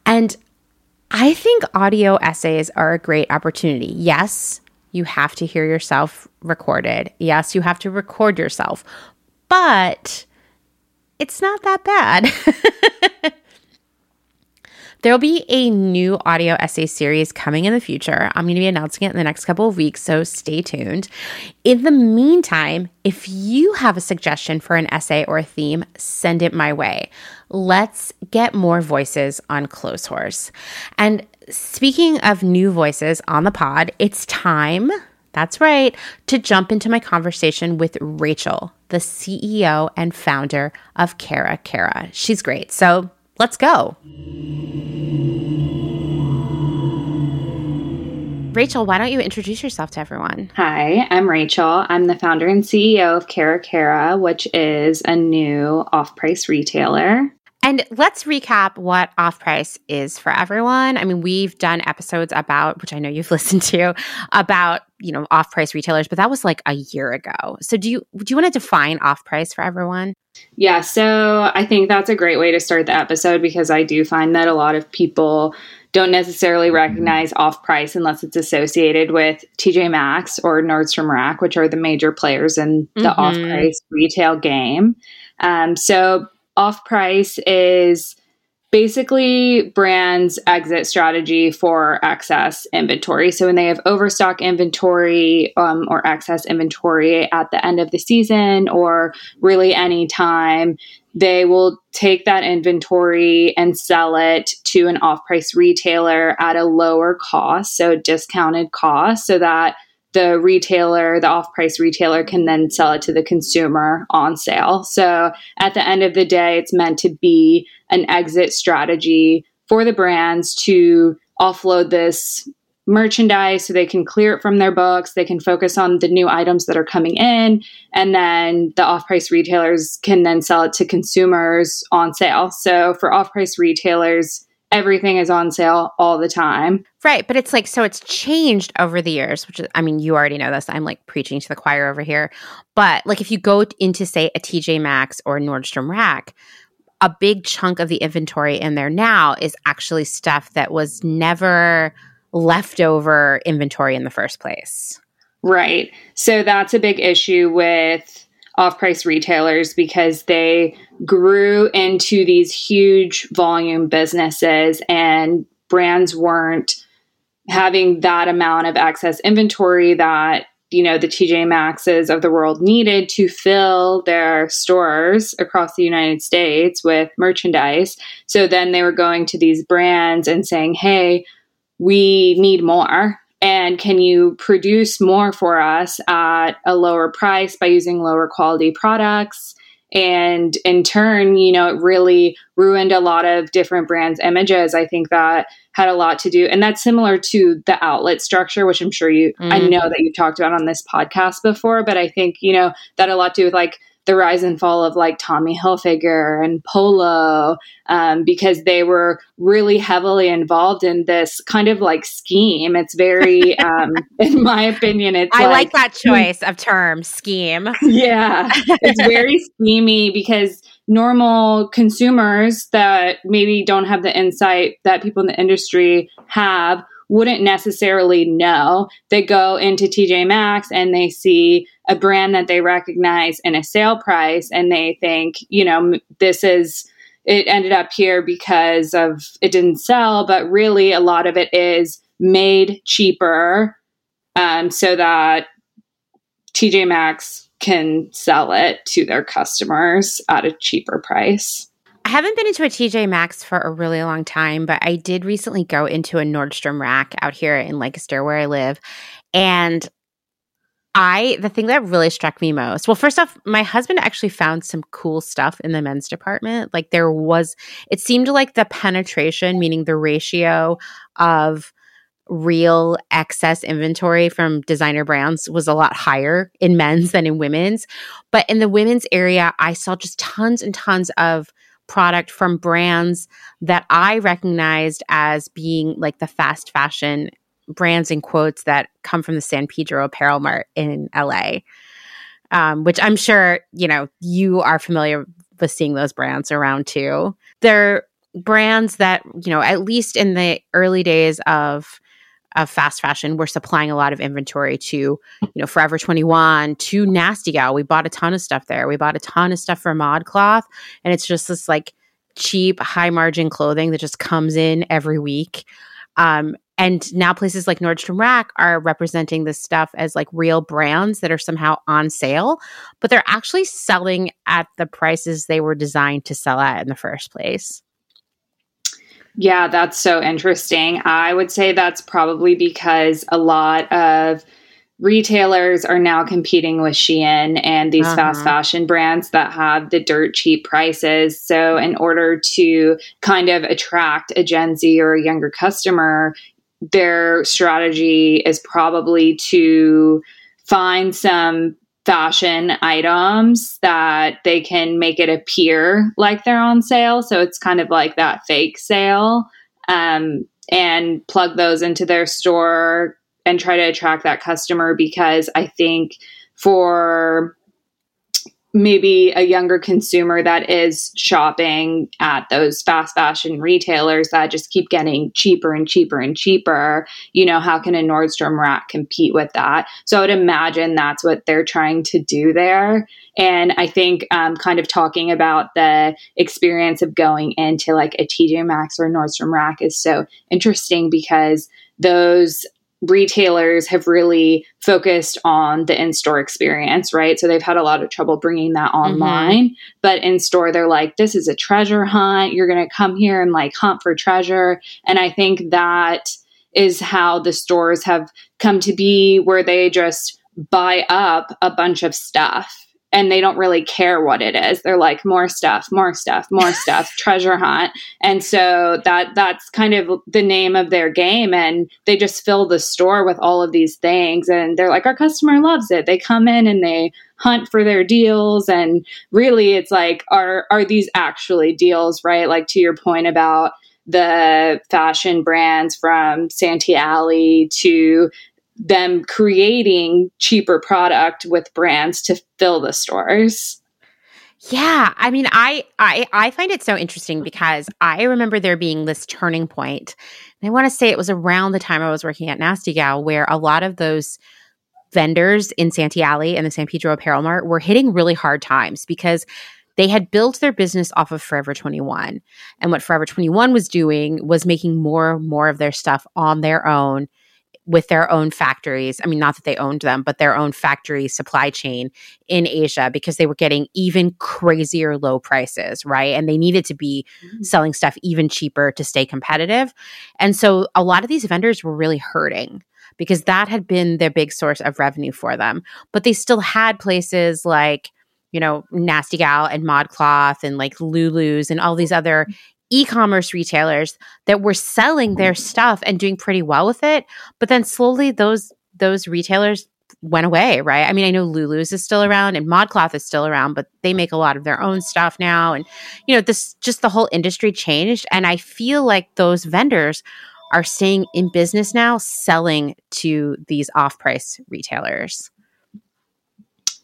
And I think audio essays are a great opportunity. Yes, you have to hear yourself recorded. Yes, you have to record yourself, but it's not that bad. (laughs) There'll be a new audio essay series coming in the future. I'm going to be announcing it in the next couple of weeks, so stay tuned. In the meantime, if you have a suggestion for an essay or a theme, send it my way. Let's get more voices on Clotheshorse. And speaking of new voices on the pod, it's time that's right, to jump into my conversation with Rachel, the CEO and founder of Cara Cara. She's great. So let's go. Rachel, why don't you introduce yourself to everyone? Hi, I'm Rachel. I'm the founder and CEO of Cara Cara, which is a new off price retailer. And let's recap what off price is for everyone. I mean, we've done episodes about, which I know you've (laughs) listened to, about, you know, off price retailers, but that was like a year ago. So do you do you want to define off price for everyone? Yeah, so I think that's a great way to start the episode because I do find that a lot of people don't necessarily recognize off price unless it's associated with TJ Maxx or Nordstrom Rack, which are the major players in the mm-hmm. off price retail game. Um, so off price is basically brands exit strategy for excess inventory. So when they have overstock inventory um, or excess inventory at the end of the season or really any time they will take that inventory and sell it to an off-price retailer at a lower cost so discounted cost so that the retailer, the off price retailer, can then sell it to the consumer on sale. So at the end of the day, it's meant to be an exit strategy for the brands to offload this merchandise so they can clear it from their books. They can focus on the new items that are coming in. And then the off price retailers can then sell it to consumers on sale. So for off price retailers, everything is on sale all the time. Right. But it's like, so it's changed over the years, which is, I mean, you already know this. I'm like preaching to the choir over here. But like, if you go into, say, a TJ Maxx or Nordstrom Rack, a big chunk of the inventory in there now is actually stuff that was never leftover inventory in the first place. Right. So that's a big issue with off price retailers because they grew into these huge volume businesses and brands weren't having that amount of excess inventory that you know the TJ Maxxes of the world needed to fill their stores across the United States with merchandise. So then they were going to these brands and saying, "Hey, we need more and can you produce more for us at a lower price by using lower quality products and in turn you know it really ruined a lot of different brands images i think that had a lot to do and that's similar to the outlet structure which i'm sure you mm. i know that you've talked about on this podcast before but i think you know that a lot to do with like the rise and fall of like Tommy Hilfiger and Polo um, because they were really heavily involved in this kind of like scheme. It's very, (laughs) um, in my opinion, it's I like, like that choice of term scheme. (laughs) Yeah, it's very (laughs) schemy because normal consumers that maybe don't have the insight that people in the industry have wouldn't necessarily know. They go into TJ Maxx and they see a brand that they recognize in a sale price and they think, you know, this is it ended up here because of it didn't sell, but really a lot of it is made cheaper um, so that TJ Maxx can sell it to their customers at a cheaper price. I haven't been into a TJ Maxx for a really long time, but I did recently go into a Nordstrom rack out here in Lancaster where I live. And I, the thing that really struck me most, well, first off, my husband actually found some cool stuff in the men's department. Like there was, it seemed like the penetration, meaning the ratio of real excess inventory from designer brands was a lot higher in men's than in women's. But in the women's area, I saw just tons and tons of product from brands that I recognized as being like the fast fashion brands and quotes that come from the San Pedro Apparel Mart in LA. Um, which I'm sure, you know, you are familiar with seeing those brands around too. They're brands that, you know, at least in the early days of of fast fashion, we're supplying a lot of inventory to, you know, Forever 21, to Nasty Gal. We bought a ton of stuff there. We bought a ton of stuff for ModCloth. And it's just this like cheap, high margin clothing that just comes in every week. Um, and now places like Nordstrom Rack are representing this stuff as like real brands that are somehow on sale, but they're actually selling at the prices they were designed to sell at in the first place. Yeah, that's so interesting. I would say that's probably because a lot of retailers are now competing with Shein and these uh-huh. fast fashion brands that have the dirt cheap prices. So, in order to kind of attract a Gen Z or a younger customer, their strategy is probably to find some fashion items that they can make it appear like they're on sale. So it's kind of like that fake sale. Um, and plug those into their store and try to attract that customer because I think for maybe a younger consumer that is shopping at those fast fashion retailers that just keep getting cheaper and cheaper and cheaper, you know, how can a Nordstrom rack compete with that? So I would imagine that's what they're trying to do there. And I think um, kind of talking about the experience of going into like a TJ Maxx or Nordstrom rack is so interesting because those retailers have really focused on the in-store experience right so they've had a lot of trouble bringing that mm-hmm. online mm-hmm. but in store they're like this is a treasure hunt you're going to come here and like hunt for treasure and i think that is how the stores have come to be where they just buy up a bunch of stuff and they don't really care what it is. They're like more stuff, more stuff, more (laughs) stuff, treasure hunt. And so that that's kind of the name of their game and they just fill the store with all of these things and they're like our customer loves it. They come in and they hunt for their deals and really it's like are are these actually deals, right? Like to your point about the fashion brands from Santee Alley to them creating cheaper product with brands to fill the stores. Yeah, I mean, I, I I find it so interesting because I remember there being this turning point. and I want to say it was around the time I was working at Nasty Gal, where a lot of those vendors in Santee Alley and the San Pedro Apparel Mart were hitting really hard times because they had built their business off of Forever 21. And what Forever 21 was doing was making more and more of their stuff on their own with their own factories. I mean, not that they owned them, but their own factory supply chain in Asia because they were getting even crazier low prices, right? And they needed to be mm-hmm. selling stuff even cheaper to stay competitive. And so a lot of these vendors were really hurting because that had been their big source of revenue for them. But they still had places like, you know, Nasty Gal and ModCloth and like Lulu's and all these other e-commerce retailers that were selling their mm. stuff and doing pretty well with it but then slowly those those retailers went away right? I mean i know lulu's is still around and modcloth is still around but they make a lot of their own stuff now. And you know this just the whole industry changed and i feel like those vendors are staying in business now selling to these off-price retailers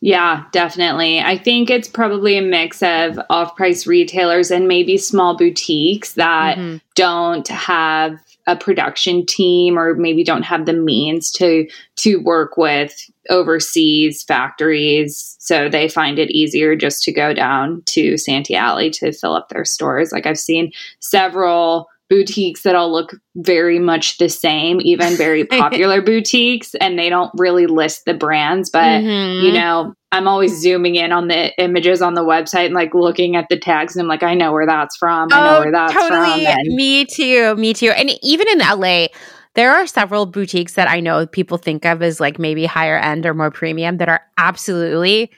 yeah, definitely. I think it's probably a mix of off price retailers and maybe small boutiques that mm-hmm. don't have a production team or maybe don't have the means to to work with overseas factories so they find it easier just to go down to Santee Alley to fill up their stores like I've seen several boutiques that all look very much the same, even very (laughs) popular boutiques, and they don't really list the brands. But, mm-hmm. you know, I'm always zooming in on the images on the website and like looking at the tags, and I'm like, I know where that's from. I know oh, where that's totally. from. And- me too. Me too. And even in LA, there are several boutiques that I know people think of as like maybe higher end or more premium that are absolutely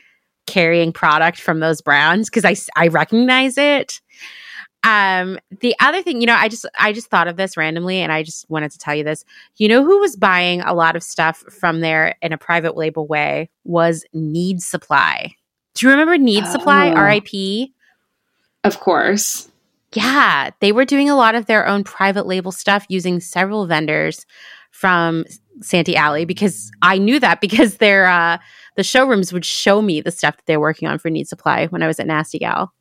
carrying product from those brands because I, I recognize it. Um, the other thing, you know, I just I just thought of this randomly and I just wanted to tell you this. You know who was buying a lot of stuff from there in a private label way was Need Supply. Do you remember Need oh. Supply, RIP? Of course. Yeah, they were doing a lot of their own private label stuff using several vendors from Santee Alley because I knew that because their uh the showrooms would show me the stuff that they're working on for Need Supply when I was at Nasty Gal.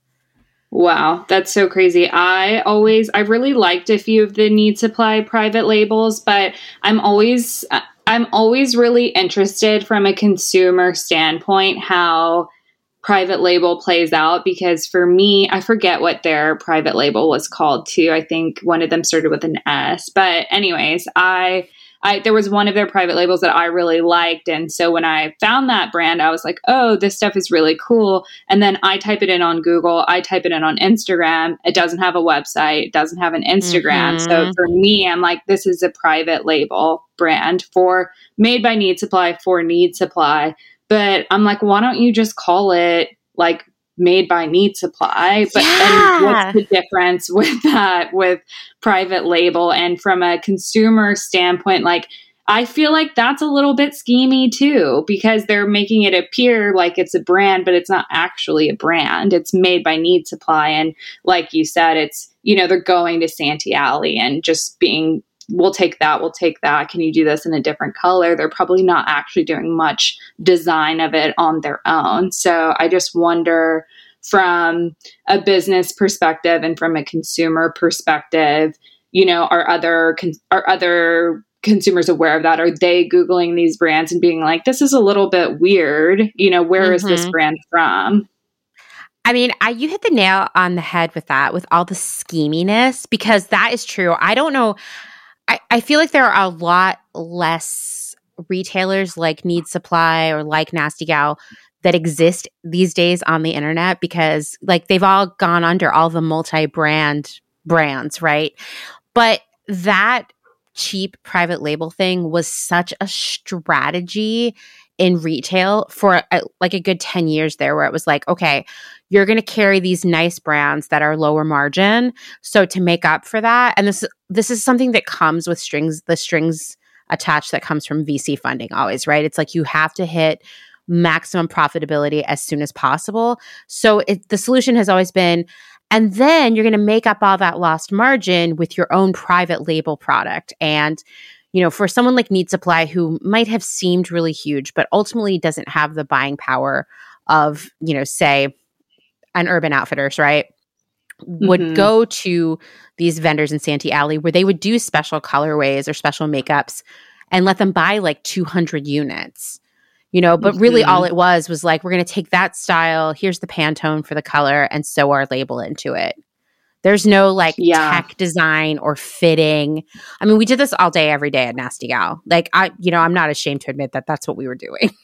Wow, that's so crazy. I always, I really liked a few of the Need Supply private labels, but I'm always, uh, I'm always really interested from a consumer standpoint how private label plays out because for me, I forget what their private label was called too. I think one of them started with an S. But anyways, I I there was one of their private labels that I really liked and so when I found that brand I was like, "Oh, this stuff is really cool." And then I type it in on Google, I type it in on Instagram. It doesn't have a website, it doesn't have an Instagram. Mm-hmm. So for me, I'm like this is a private label brand for made by Need Supply for Need Supply. But I'm like, why don't you just call it like made by need supply but yeah. what's the difference with that with private label and from a consumer standpoint like I feel like that's a little bit schemy too because they're making it appear like it's a brand, but it's not actually a brand. It's made by Need Supply. And like you said, it's, you know, they're going to Santee Alley and just being we'll take that, we'll take that. Can you do this in a different color? They're probably not actually doing much design of it on their own. So I just wonder from a business perspective and from a consumer perspective, you know, are other are other consumers aware of that? Are they googling these brands and being like, "This is a little bit weird"? You know, where mm-hmm. is this mm-hmm. brand from? I mean, I, you hit the nail on the head with that, with all the scheminess, because that is true. I don't know. I, I feel like there are a lot less retailers like Need Supply or like Nasty Gal that exist these days on the internet because like they've all gone under all the multi-brand brands, right? But that cheap private label thing was such a strategy in retail for a, like a good 10 years there where it was like okay you're going to carry these nice brands that are lower margin. So to make up for that and this this is something that comes with strings the strings attached that comes from VC funding always right? It's like you have to hit maximum profitability as soon as possible. So it, the solution has always been and then you're going to make up all that lost margin with your own private label product. And you know, for someone like Need Supply who might have seemed really huge, but ultimately doesn't have the buying power of, you know, say an Urban Outfitters, right? Would mm-hmm. go to these vendors in Santee Alley where they would do special colorways or special makeups and let them buy like 200 units you know but really mm-hmm. all it was was like we're going to take that style here's the pantone for the color and sew our label into it there's no like yeah. tech design or fitting. I mean, we did this all day, every day at Nasty Gal. Like, I, you know, I'm not ashamed to admit that that's what we were doing.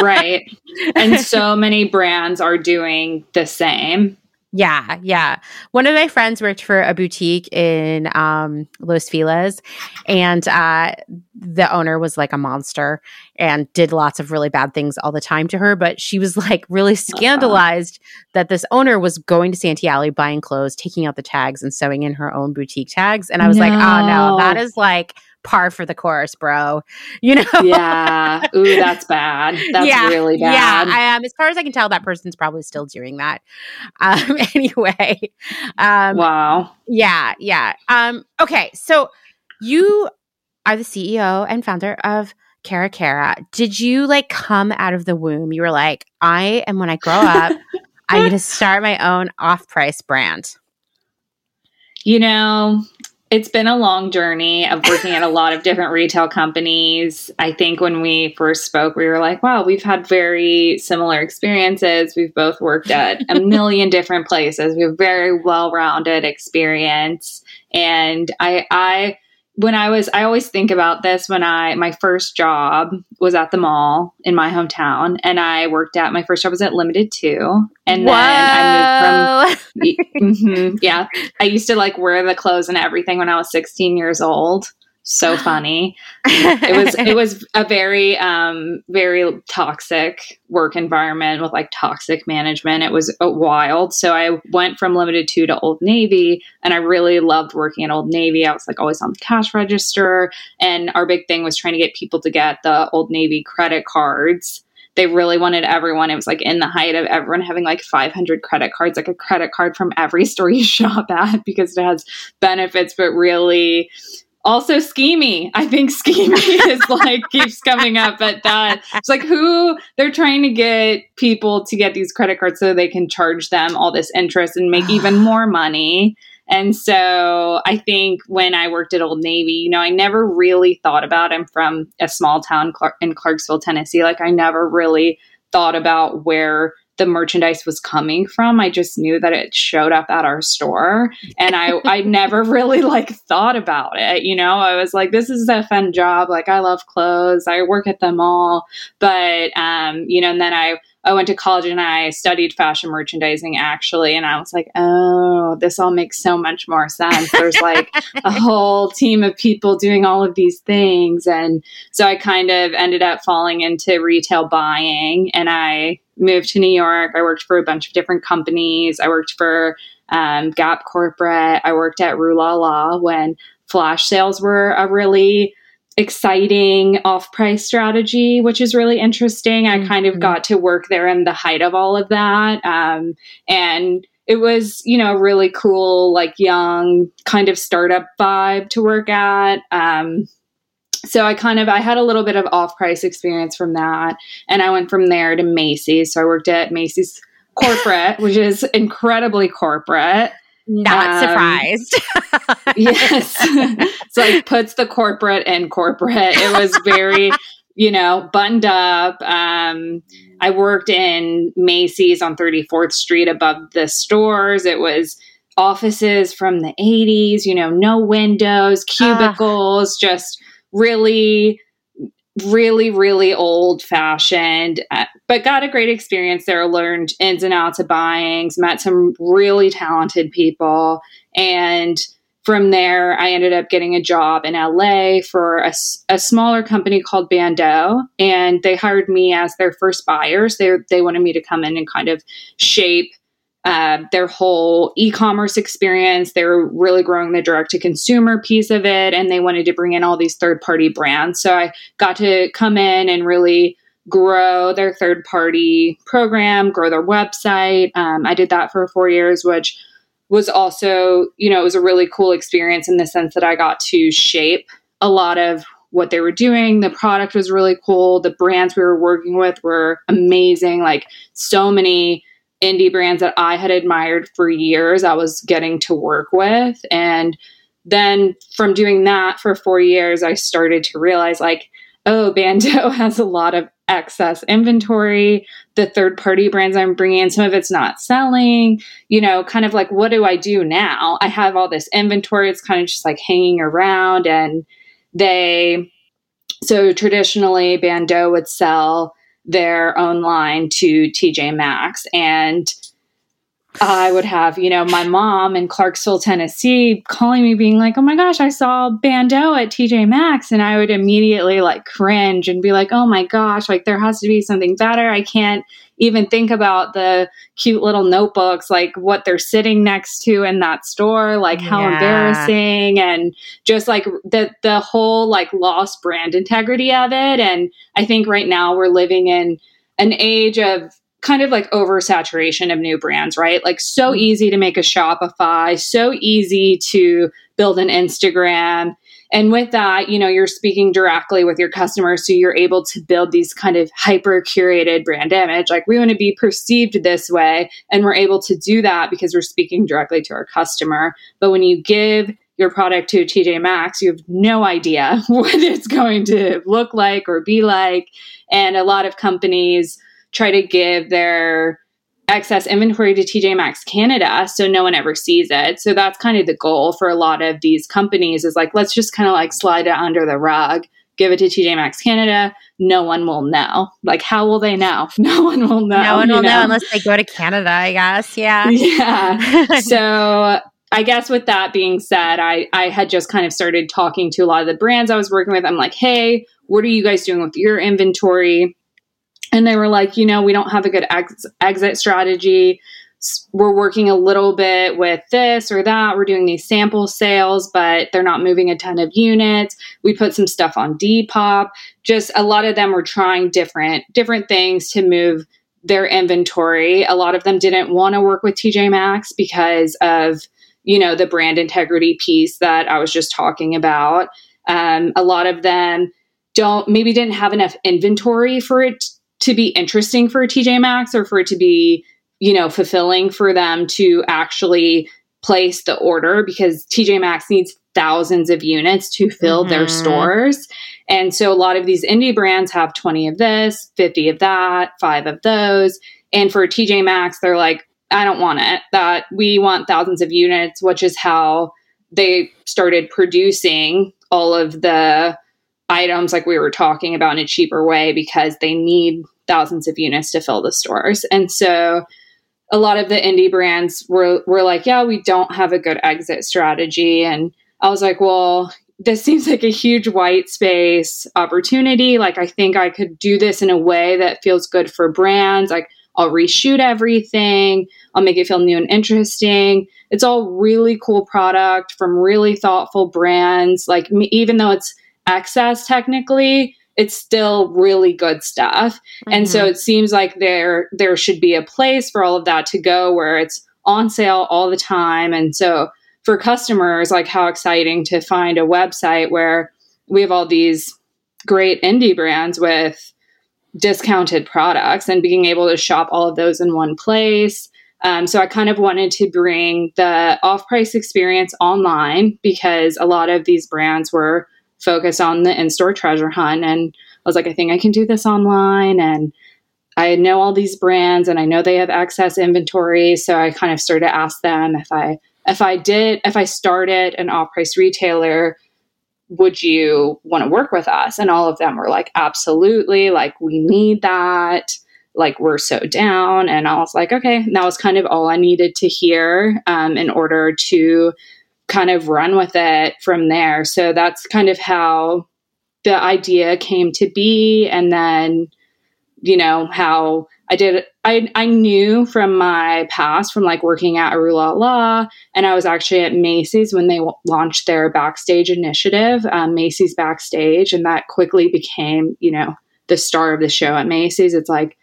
right. (laughs) And so many brands are doing the same. Yeah, yeah. One of my friends worked for a boutique in um, Los Feliz, and uh, the owner was like a monster and did lots of really bad things all the time to her. But she was like really (laughs) scandalized uh-huh. that this owner was going to Santee Alley, buying clothes, taking out the tags, and sewing in her own boutique tags. And I was no. like, oh no, that is like par for the course, bro. You know? yeah. (laughs) Ooh, that's bad. That's yeah, really bad. Yeah. I, um, as far as I can tell, that person's probably still doing that. Um, (laughs) anyway. Um, wow. Yeah. Yeah. Um, okay. So you are the CEO and founder of Cara Cara. Did you like come out of the womb? You were like, I am when I grow up, I'm going to (laughs) start my own off price brand. You know, it's been a long journey of working at a lot of different retail companies. I think when we first spoke, we were like, wow, we've had very similar experiences. We've both worked at a (laughs) million different places. We have very well rounded experience. And I, I, when I was, I always think about this when I, my first job was at the mall in my hometown, and I worked at, my first job was at Limited Too. And Whoa. then I moved from, (laughs) mm-hmm, yeah, I used to like wear the clothes and everything when I was 16 years old so (laughs) funny. it was it was a very um very toxic work environment with like toxic management. It was uh, wild. So I went from limited Too to Old Navy and I really loved working at Old Navy. I was like always on the cash register and our big thing was trying to get people to get the Old Navy credit cards they really wanted everyone. It was like in the height of everyone having like 500 credit cards, like a credit card from every (laughs) store you shop at because it has benefits, but really also schemy i think schemy (laughs) is like keeps coming up but that. It's like who they're trying to get people to get these credit cards so they can charge them all this interest and make even (sighs) more money. And so i think when i worked at old navy you know i never really thought about i'm from a small town in clarksville tennessee like i never really thought about where the merchandise was coming from. I just knew that it showed up at our store. And I, (laughs) I never really like thought about it. You know, I was like, this is a fun job. Like I love clothes. I work at them all. But, um, you know, and then I, I went to college and I studied fashion merchandising actually. And I was like, oh, this all makes so much more sense. There's like a (laughs) whole team of people doing all of these things. And so I kind of ended up falling into retail buying and I moved to New York. I worked for a bunch of different companies. I worked for um, Gap Corporate. I worked at Rue La La when flash sales were a really exciting off price strategy, which is really interesting. I kind of mm-hmm. got to work there in the height of all of that. Um, and it was, you know, really cool, like young kind of startup vibe to work at. Um, so I kind of I had a little bit of off price experience from that, and I went from there to Macy's. So I worked at Macy's corporate, (laughs) which is incredibly corporate. Not um, surprised. (laughs) yes. (laughs) so like puts the corporate in corporate. It was very, you know, buttoned up. Um, I worked in Macy's on 34th Street above the stores. It was offices from the 80s, you know, no windows, cubicles, uh. just really really, really old fashioned, uh, but got a great experience there. Learned ins and outs of buying, met some really talented people. And from there, I ended up getting a job in LA for a, a smaller company called Bando. And they hired me as their first buyers. They, they wanted me to come in and kind of shape uh, their whole e-commerce experience. They were really growing the direct-to-consumer piece of it, and they wanted to bring in all these third-party brands. So I got to come in and really grow their third-party program, grow their website. Um, I did that for four years, which was also, you know, it was a really cool experience in the sense that I got to shape a lot of what they were doing. The product was really cool. The brands we were working with were amazing. Like so many indie brands that I had admired for years, I was getting to work with. And then from doing that for four years, I started to realize like, oh, Bando (laughs) has a lot of excess inventory. The third party brands I'm bringing in, some of it's not selling. You know, kind of like, what do I do now? I have all this inventory. It's kind of just like hanging around. And they, so traditionally, Bando would sell their own line to TJ Maxx. And I would have, you know, my mom in Clarksville, Tennessee calling me being like, oh my gosh, I saw Bando at TJ Maxx. And I would immediately like cringe and be like, oh my gosh, like there has to be something better. I can't even think about the cute little notebooks, like what they're sitting next to in that store, like how yeah. embarrassing and just like the the whole like lost brand integrity of it. And I think right now we're living in an age of kind of like oversaturation of new brands, right? Like so mm-hmm. easy to make a Shopify, so easy to build an Instagram and with that, you know, you're speaking directly with your customers. So you're able to build these kind of hyper curated brand image. Like we want to be perceived this way. And we're able to do that because we're speaking directly to our customer. But when you give your product to TJ Maxx, you have no idea (laughs) what it's going to look like or be like. And a lot of companies try to give their excess inventory to TJ Maxx Canada so no one ever sees it. So that's kind of the goal for a lot of these companies is like let's just kind of like slide it under the rug, give it to TJ Maxx Canada, no one will know. Like how will they know? (laughs) No one will know. No one will know? know unless they go to Canada, I guess. Yeah. (laughs) Yeah. (laughs) so I guess with that being said, I, I had just kind of started talking to a lot of the brands I was working with. I'm like, hey, what are you guys doing with your inventory? And they were like, you know, we don't have a good ex- exit strategy. We're working a little bit with this or that. We're doing these sample sales, but they're not moving a ton of units. We put some stuff on Depop. Just a lot of them were trying different different things to move their inventory. A lot of them didn't want to work with TJ Maxx because of you know the brand integrity piece that I was just talking about. Um, a lot of them don't maybe didn't have enough inventory for it to be interesting for TJ Maxx or for it to be, you know, fulfilling for them to actually place the order because TJ Maxx needs thousands of units to fill mm-hmm. their stores. And so a lot of these indie brands have 20 of this, 50 of that, 5 of those. And for TJ Maxx, they're like, I don't want it. That we want thousands of units, which is how they started producing all of the items like we were talking about in a cheaper way because they need thousands of units to fill the stores. And so a lot of the indie brands were were like, yeah, we don't have a good exit strategy and I was like, well, this seems like a huge white space opportunity. Like I think I could do this in a way that feels good for brands. Like I'll reshoot everything. I'll make it feel new and interesting. It's all really cool product from really thoughtful brands. Like even though it's excess technically, it's still really good stuff. Mm-hmm. And so mm-hmm. it seems like there there should be a place for all of that to go where it's on sale all the time. And so for customers, like how exciting to find a website where we have all these great indie brands with discounted products and being able to shop all of those in one place. Um, so I kind of wanted to bring the off price experience online because a lot of these brands were focused on the in store treasure hunt. And I was like, I think I can do this online. And I know all these brands and I know they have excess inventory. So I kind of started to ask them if I if I did if I started an off price retailer, would you want to work with us? And all of them were like, absolutely. Like, we need that. Like, we're so down. And I was like, okay. And that was kind of all I needed to hear um, in order to kind of run with it from there. So that's kind of how the idea came to be. And then, you know, how I did I I knew from my past from like working at Rue La La and I was actually at Macy's when they w- launched their backstage initiative, um, Macy's Backstage, and that quickly became you know the star of the show at Macy's. It's like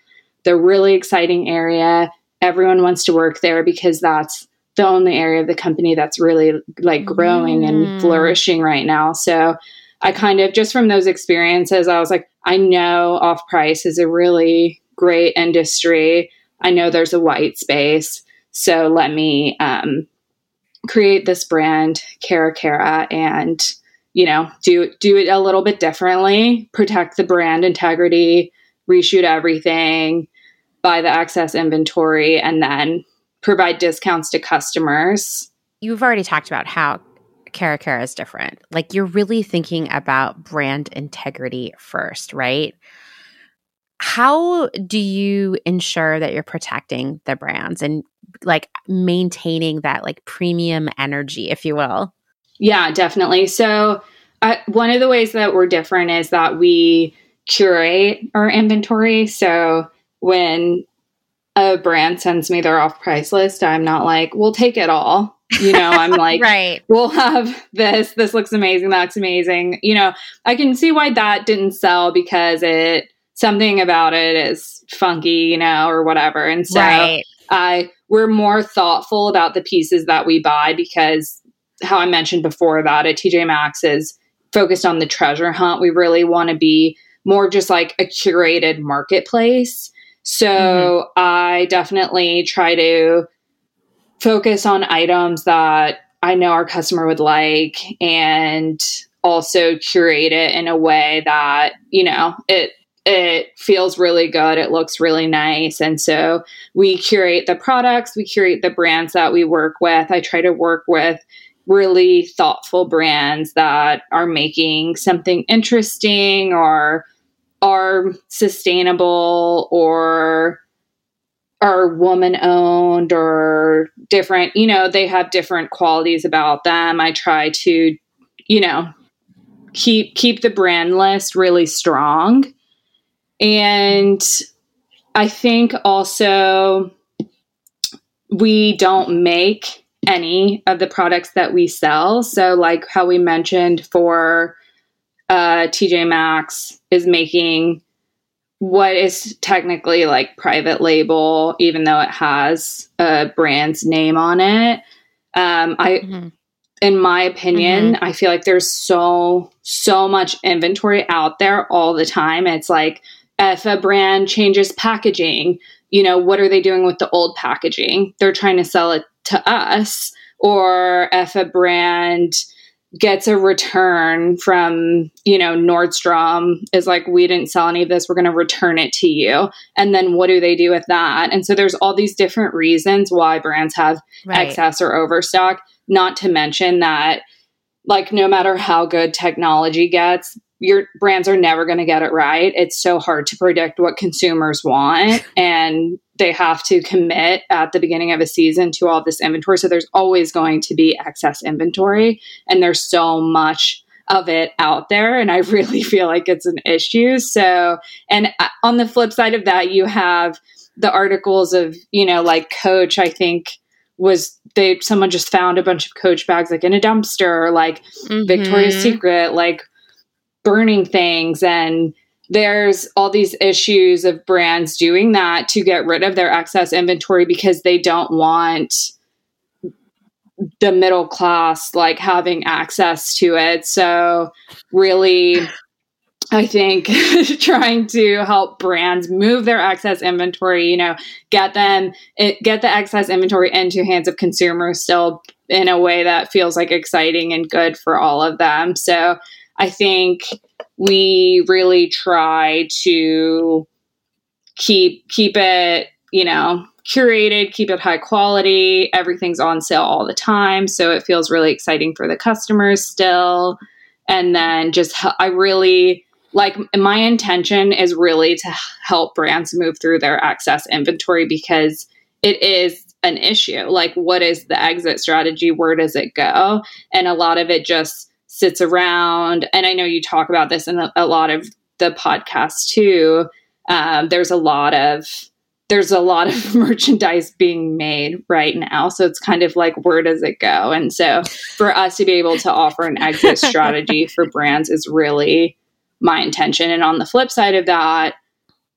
the really exciting area. Everyone wants to work there because that's the only area of the company that's really like growing mm. and flourishing right now. So I kind of just from those experiences, I was like, I know off price is a really great industry. I know there's a white space. So let me um, create this brand, Cara Cara, and you know, do do it a little bit differently, protect the brand integrity, reshoot everything, buy the excess inventory, and then provide discounts to customers. You've already talked about how Cara Cara is different. Like you're really thinking about brand integrity first, right? how do you ensure that you're protecting the brands and like maintaining that like premium energy if you will yeah definitely so uh, one of the ways that we're different is that we curate our inventory so when a brand sends me their off price list i'm not like we'll take it all you know i'm (laughs) like right we'll have this this looks amazing that's amazing you know i can see why that didn't sell because it something about it is funky, you know, or whatever. And so right. I we're more thoughtful about the pieces that we buy because how I mentioned before that at TJ Maxx is focused on the treasure hunt. We really want to be more just like a curated marketplace. So mm-hmm. I definitely try to focus on items that I know our customer would like and also curate it in a way that, you know, it it feels really good. It looks really nice. And so we curate the products, we curate the brands that we work with. I try to work with really thoughtful brands that are making something interesting or are sustainable or are woman owned or different, you know, they have different qualities about them. I try to, you know, keep keep the brand list really strong and I think also we don't make any of the products that we sell. So, like how we mentioned for uh, TJ Maxx is making what is technically like private label, even though it has a brand's name on it. Um, I, mm-hmm. in my opinion, mm-hmm. I feel like there's so so much inventory out there all the time. It's like if a brand changes packaging, you know, what are they doing with the old packaging? They're trying to sell it to us. Or if a brand, gets a return from, you know, Nordstrom is like, we didn't sell any of this. We're going to return it to you. And then what do they do with that? And so there's all these different reasons why brands have right. excess or overstock, not to mention that, like, no matter how good technology gets, your brands are never going to get it right. It's so hard to predict what consumers want. (laughs) And they have to commit at the beginning of a season to all this inventory. So there's always going to be excess inventory, and there's so much of it out there. And I (laughs) really feel like it's an issue. So, and uh, on the flip side of that, you have the articles of, you know, like Coach, I think was they someone just found a bunch of coach bags like in a dumpster like mm-hmm. victoria's secret like burning things and there's all these issues of brands doing that to get rid of their excess inventory because they don't want the middle class like having access to it. So really I think (laughs) trying to help brands move their excess inventory, you know, get them it, get the excess inventory into hands of consumers still in a way that feels like exciting and good for all of them. So I think we really try to keep keep it, you know, curated, keep it high quality. Everything's on sale all the time, so it feels really exciting for the customers still. And then just I really like my intention is really to help brands move through their excess inventory because it is an issue. Like, what is the exit strategy? Where does it go? And a lot of it just sits around. And I know you talk about this in a, lot of the podcasts too. Um, there's a lot of there's a lot of (laughs) merchandise being made right now. So it's kind of like, where does it go? And so for us to be able to offer an exit (laughs) strategy for brands is really my intention. And on the flip side of that,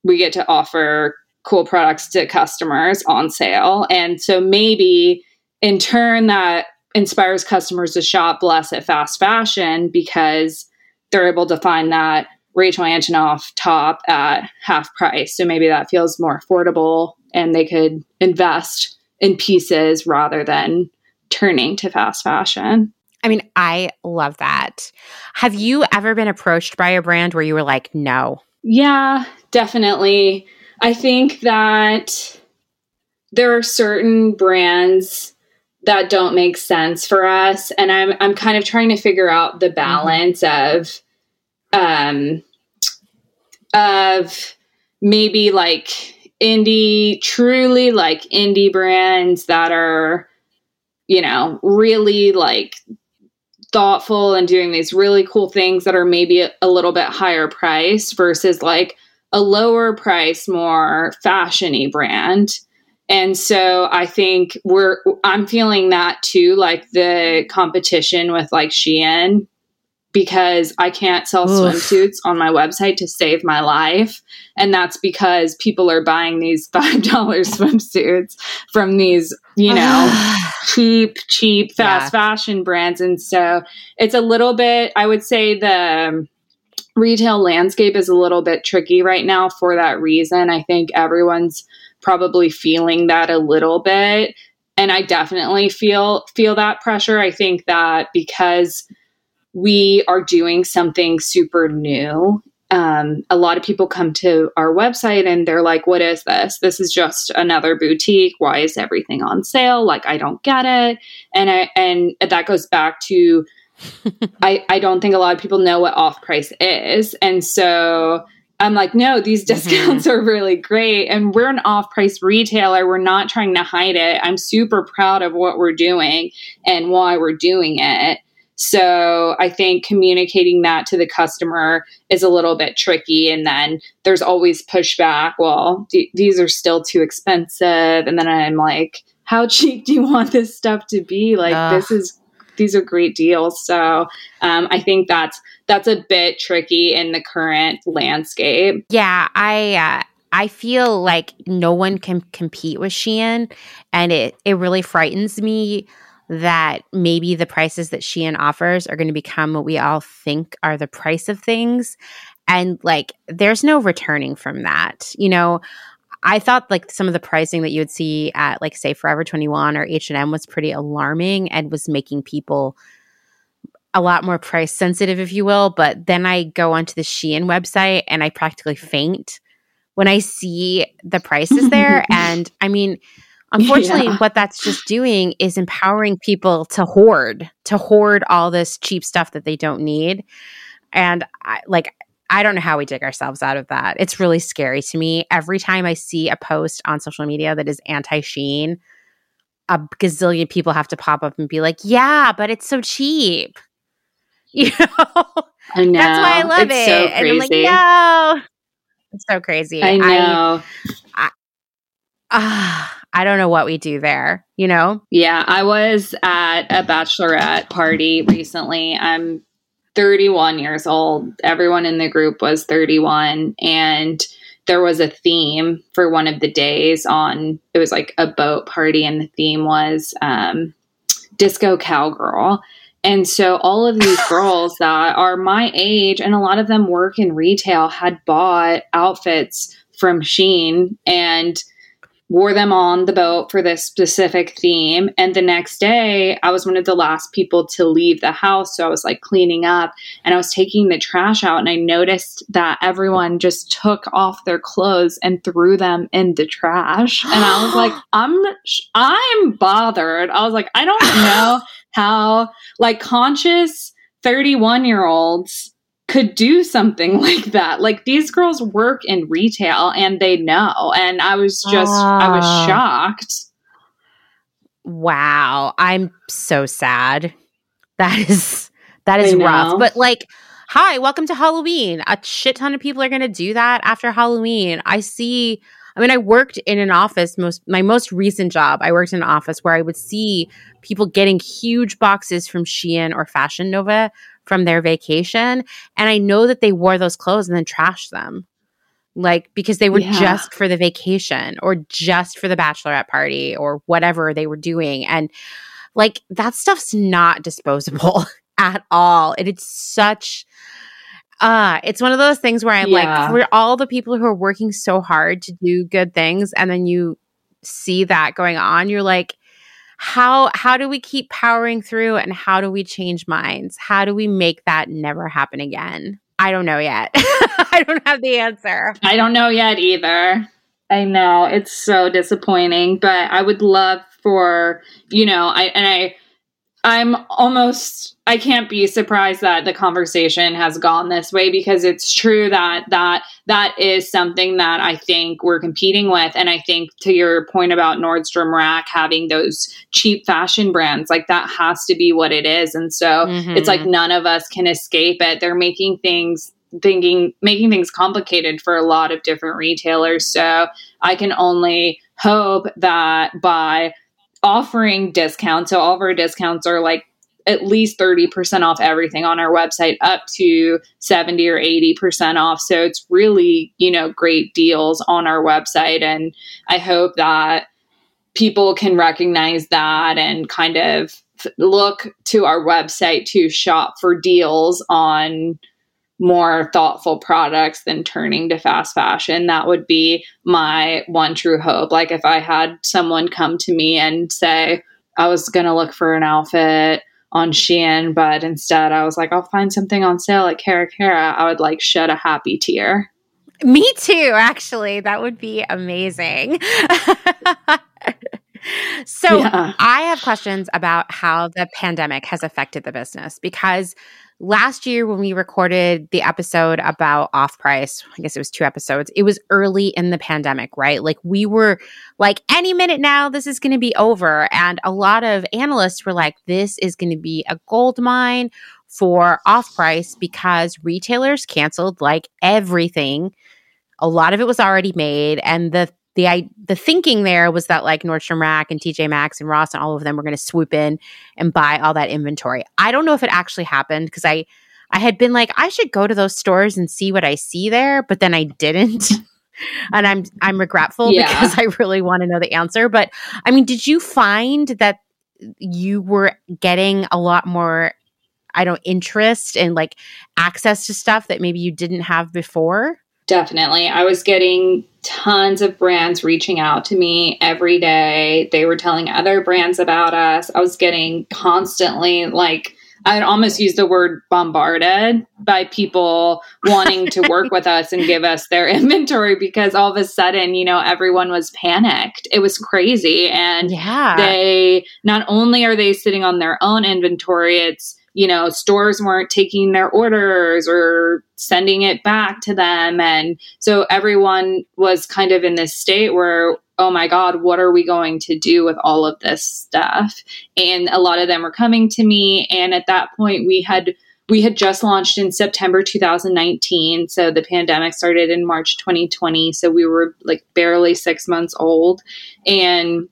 we get to offer cool products to customers on sale. And so maybe in turn, that inspires customers to shop less at fast fashion because they're able to find that Rachel Antonoff top at half price. So maybe that feels more affordable and they could invest in pieces rather than turning to fast fashion. I mean, I love that. Have you ever been approached by a brand where you were like, no? Yeah, definitely. I think that there are certain brands that don't make sense for us and i'm i'm kind of trying to figure out the mm-hmm. balance mm-hmm. of um of maybe like indie truly like indie brands that are you know really like thoughtful and doing these really cool things that are maybe a, a little bit higher price versus like a lower price more fashiony brand and so I think we're I'm feeling that too, like the competition with like Shein because I can't sell Oof. swimsuits on my website to save my life. And that's because people are buying these (laughs) $5 swimsuits from these, you know, (sighs) cheap, cheap, fast yeah. fashion brands. And so it's a little bit, I would say the retail landscape is a little bit tricky right now for that reason. I think everyone's probably feeling that a little bit and I definitely feel feel that pressure. I think that because we are doing something super new, um, a lot of people come to our website and they're like, "What is this? This is just another boutique. Why is everything on sale? Like, I don't get it." And I and that goes back to (laughs) I I don't think a lot of people know what off price is, and so I'm like, no, these mm-hmm. discounts mm-hmm. (laughs) are really great. And we're an off price retailer. We're not trying to hide it. I'm super proud of what we're doing and why we're doing it. So I think communicating that to the customer is a little bit tricky. And then there's always pushback. Well, d- these are still too expensive. And then I'm like, how (laughs) cheap do you want this stuff to be? Like, Ugh. this is these are great deals. So um, I think that's that's a bit tricky in the current landscape. Yeah, I. Uh, I feel like no one can compete with Shein, and it it really frightens me that maybe the prices that Shein offers are going to become what we all think are the price of things. And like, there's no returning from that. You know, I thought like some of the pricing that you would see at like say Forever 21 or H&M was pretty alarming and was making people a lot more price sensitive, if you will. But then I go onto the Shein website and I practically faint when I see the prices there. (laughs) and I mean, unfortunately, yeah. what that's just doing is empowering people to hoard, to hoard all this cheap stuff that they don't need. And I, like, I don't know how we dig ourselves out of that. It's really scary to me. Every time I see a post on social media that is anti Shein, a gazillion people have to pop up and be like, "Yeah, but it's so cheap." (laughs) You know, I know. That's why I love it's it. So and I'm like, no, it's so crazy. I know. I, I, uh, I don't know what we do there. You know? Yeah, I was at a bachelorette party recently. I'm 31 years old. Everyone in the group was 31, and there was a theme for one of the days on it was like a boat party and the theme was um, disco cowgirl and so all of these (laughs) girls that are my age and a lot of them work in retail had bought outfits from Shein and wore them on the boat for this specific theme. And the next day, I was one of the last people to leave the house. So I was like cleaning up and I was taking the trash out. And I noticed that everyone just took off their clothes and threw them in the trash. And I was like, (gasps) I'm, I'm bothered. I was like, I don't know (laughs) how, like, conscious 31 year olds could do something (laughs) like that. Like these girls work in retail and they know. And I was just, I was ah. shocked. Wow. I'm so sad. That is, that is rough. But like, hi, welcome to Halloween. A shit ton of people are going to do that after Halloween. I see. I mean, I worked in an office most my most recent job. I worked in an office where I would see people getting huge boxes from Shein or Fashion Nova from their vacation. And I know that they wore those clothes and then trashed them. Like because they were yeah. just for the vacation or just for the bachelorette party or whatever they were doing. And like that stuff's not disposable (laughs) at all. And it's such uh it's one of those things where I'm yeah. like for all the people who are working so hard to do good things and then you see that going on, you're like, how how do we keep powering through and how do we change minds? How do we make that never happen again? I don't know yet. (laughs) I don't have the answer. I don't know yet either. I know. It's so disappointing but i would love for you know i and i i'm almost I can't be surprised that the conversation has gone this way because it's true that that that is something that I think we're competing with. And I think to your point about Nordstrom Rack having those cheap fashion brands like that has to be what it is. And so mm-hmm. it's like none of us can escape it. They're making things thinking making things complicated for a lot of different retailers. So I can only hope that by offering discounts so all of our discounts are like at least 30% off everything on our website up to 70 or 80% off. So it's really, you know, great deals on our website. And I hope that people can recognize that and kind of look to our website to shop for deals on more thoughtful products than turning to fast fashion. That would be my one true hope. Like if I had someone come to me and say, I was going to look for an outfit on Shein, but instead I was like, I'll find something on sale at Cara Cara. I would like shed a happy tear. Me too, actually. That would be amazing. (laughs) so, yeah. I have questions about how the pandemic has affected the business because last year when we recorded the episode about off price, I guess it was two episodes, it was early in the pandemic, right? Like we were like, any minute now, this is going to be over. And a lot of analysts were like, this is going to be a gold mine for off price because retailers canceled like everything. A lot of it was already made. And the the I, the thinking there was that like Nordstrom Rack and TJ Maxx and Ross and all of them were going to swoop in and buy all that inventory. I don't know if it actually happened because I I had been like I should go to those stores and see what I see there, but then I didn't. (laughs) and I'm I'm regretful yeah. because I really want to know the answer, but I mean, did you find that you were getting a lot more I don't interest and like access to stuff that maybe you didn't have before? Definitely. I was getting tons of brands reaching out to me every day. They were telling other brands about us. I was getting constantly like I'd almost use the word bombarded by people wanting to (laughs) work with us and give us their (laughs) inventory because all of a sudden, you know, everyone was panicked. It was crazy. And yeah. they not only are they sitting on their own inventory, it's you know, stores weren't taking their orders or sending it back to them. And so everyone was kind of in this state where, oh my God, what are we going to do with all of this stuff? And a lot of them were coming to me. And at that point, we had we had just launched in September 2019. So the pandemic started in March 2020. So we were like barely six months old. And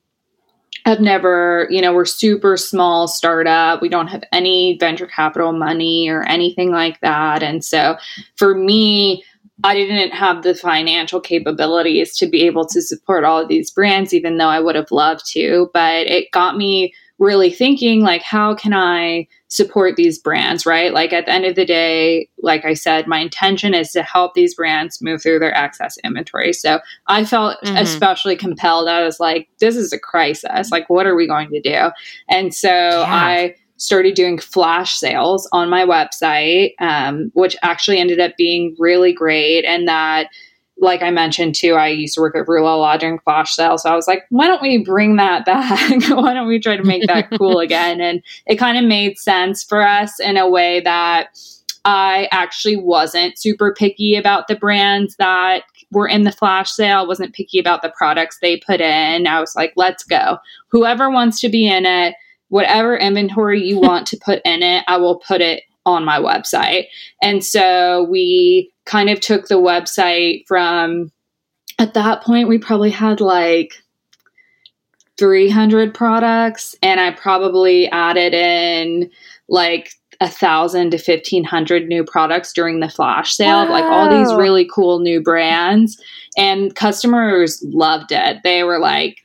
have never, you know, we're super small startup. We don't have any venture capital money or anything like that. And so for me, I didn't have the financial capabilities to be able to support all of these brands, even though I would have loved to. But it got me really thinking like how can i support these brands right? Like at the end of the day like i said my intention is to help these brands move through their excess inventory. So i felt mm-hmm. especially compelled. I was like this is a crisis. Like what are we going to do? And so yeah. i started doing flash sales on my website um, which actually ended up being really great and that like I mentioned too, I used to work at Rue La La during flash sale. So I was like, why don't we bring that back? (laughs) why don't we try to make that cool (laughs) again? And it kind of made sense for us in a way that I actually wasn't super picky about the brands that were in the flash sale. I wasn't picky about the products they put in. I was like, let's go. Whoever wants to be in it, whatever inventory you (laughs) want to put in it, I will put it on my website. And so we kind of took the website from at that point we probably had like 300 products and I probably added in like a thousand to 1500 new products during the flash sale wow. like all these really cool new brands and customers loved it they were like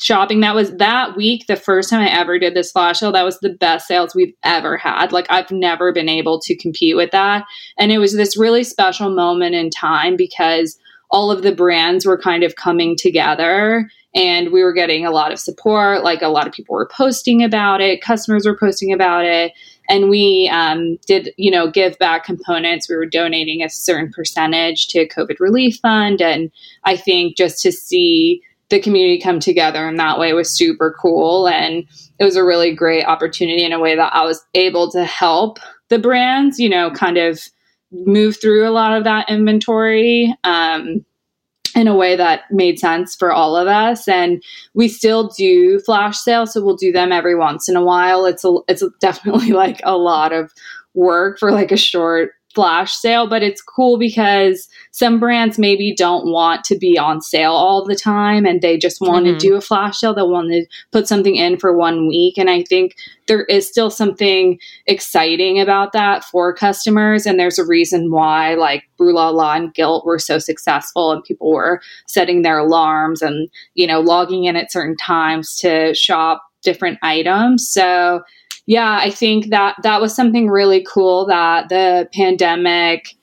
shopping. That was that week the first time i ever did this flash sale that was the best sales we've ever had. Like i've never been able to compete with that. And it was this really special moment in time because all of the brands were kind of coming together and we were getting a lot of support. Like a lot of people were posting about it. Customers were posting about it. And we um, did you know give back components. We were donating a certain percentage to a covid relief fund. And i think just to see the community come together in that way was super cool. And it was a really great opportunity in a way that I was able to help the brands, you know, kind of move through a lot of that inventory. Um, in a way that made sense for all of us and we still do flash sales so we'll do them every once in a while it's a, it's definitely (laughs) like a lot of work for like a short flash sale, but it's cool because some brands maybe don't want to be on sale all the time and they just want mm-hmm. to do a flash sale. They want to put something in for one week. And I think there is still something exciting about that for customers. And there's a reason why, like, Rue La La and Gilt were so successful and people were setting their alarms and, you know, logging in at certain times to shop different items. So, yeah, I think that that was something really cool that the pandemic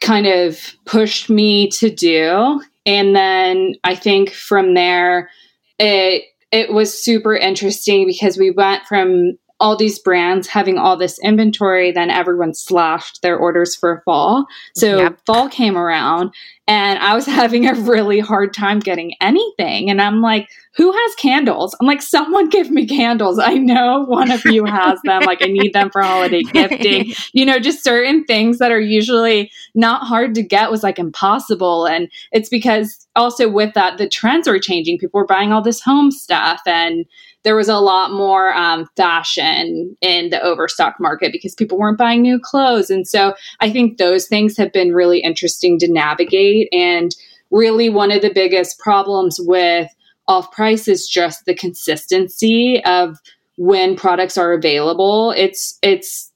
kind of pushed me to do. And then I think from there, it it was super interesting because we went from all these brands having all this inventory, then everyone slashed their orders for fall. So yep. fall came around and I was (laughs) having a really hard time getting anything. And I'm like, who has candles? I'm like, someone give me candles. I know one of you has them. like, I need them for holiday (laughs) gifting. You know, just certain things that are usually not hard to get was like impossible. And it's because also with that, the trends are changing. People were buying all this home stuff and there was a lot more um, fashion in the overstock market because people weren't buying new clothes. And so I think those things have been really interesting to navigate. And really, one of the biggest problems with off price is just the consistency of when products are available. It's, it's,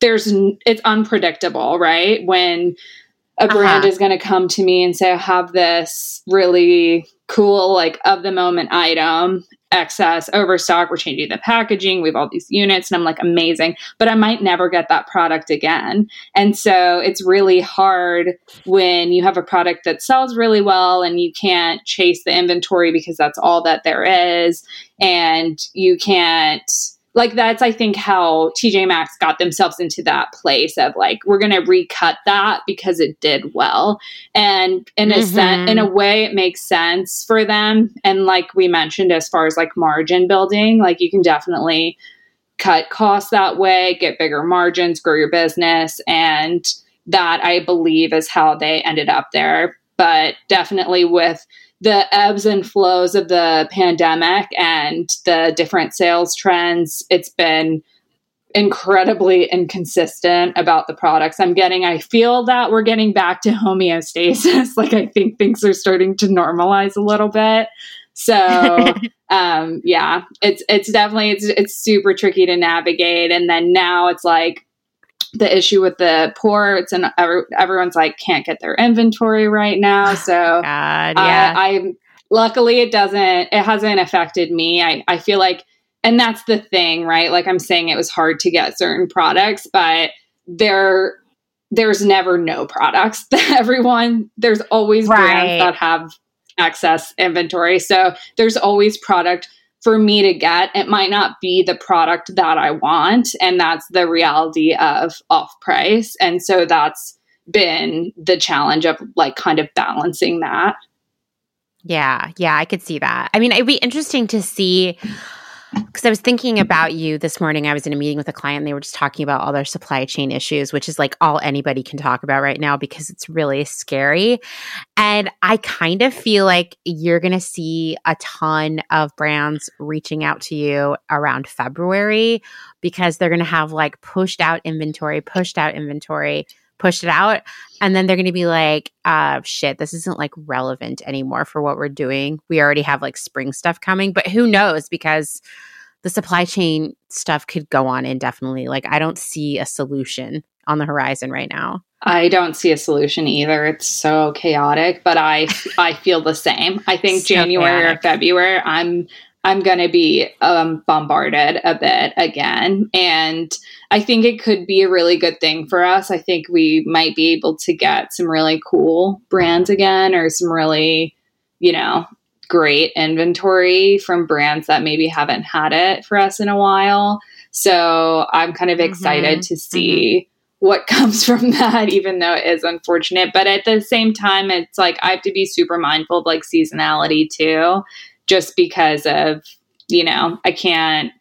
there's, it's unpredictable, right? When a brand uh-huh. is going to come to me and say, I have this really cool, like of the moment item excess overstock we're changing the packaging we have all these units and i'm like amazing. But i might never get that product again. And so it's really hard when you have a product that sells really well and you can't chase the inventory because that's all that there is and you can't like that's I think how TJ Maxx got themselves into that place of like we're going to recut that because it did well. And in mm-hmm. a sen- in a way it makes sense for them and like we mentioned as far as like margin building, like you can definitely cut costs that way, get bigger margins, grow your business and that I believe is how they ended up there. But definitely with the ebbs and flows of the pandemic and the different sales trends, it's been incredibly inconsistent about the products I'm getting. I feel that we're getting back to homeostasis. (laughs) like I think things are starting to normalize a little bit. So (laughs) um yeah, it's it's definitely it's it's super tricky to navigate and then now it's like the issue with the ports and every, everyone's like can't get their inventory right now. (sighs) So God, yeah. I, I luckily it doesn't it hasn't affected me. I, I feel like and that's the thing, right? Like I'm saying it was hard to get certain products, but there there's never no products. (laughs) That everyone there's always right. brands that have excess inventory. So there's always product for me to get, it might not be the product that I want. And that's the reality of off price. And so that's been the challenge of like kind of balancing that. Yeah, yeah, I could see that. I mean, it'd be interesting to see because I was thinking about you this morning. I was in a meeting with a client and they were just talking about all their supply chain issues, which is like all anybody can talk about right now because it's really scary. And I kind of feel like you're going to see a ton of brands reaching out to you around February because they're going to have like pushed out inventory, pushed out inventory pushed it out and then they're going to be like uh shit this isn't like relevant anymore for what we're doing we already have like spring stuff coming but who knows because the supply chain stuff could go on indefinitely. Like, I don't see a solution on the horizon right now. I don't see a solution either. It's so chaotic, but I I feel the same. I think so January chaotic. or February, I'm I'm going to be um, bombarded a bit again, and I think it could be a really good thing for us. I think we might be able to get some really cool brands again, or some really, you know, great inventory from brands that maybe haven't had it for us in a while. So I'm kind of excited mm-hmm. to see mm-hmm. what (laughs) comes from that, even though it is unfortunate. But at the same time, it's like I have to be super mindful of like seasonality too, just because of, you know, I can't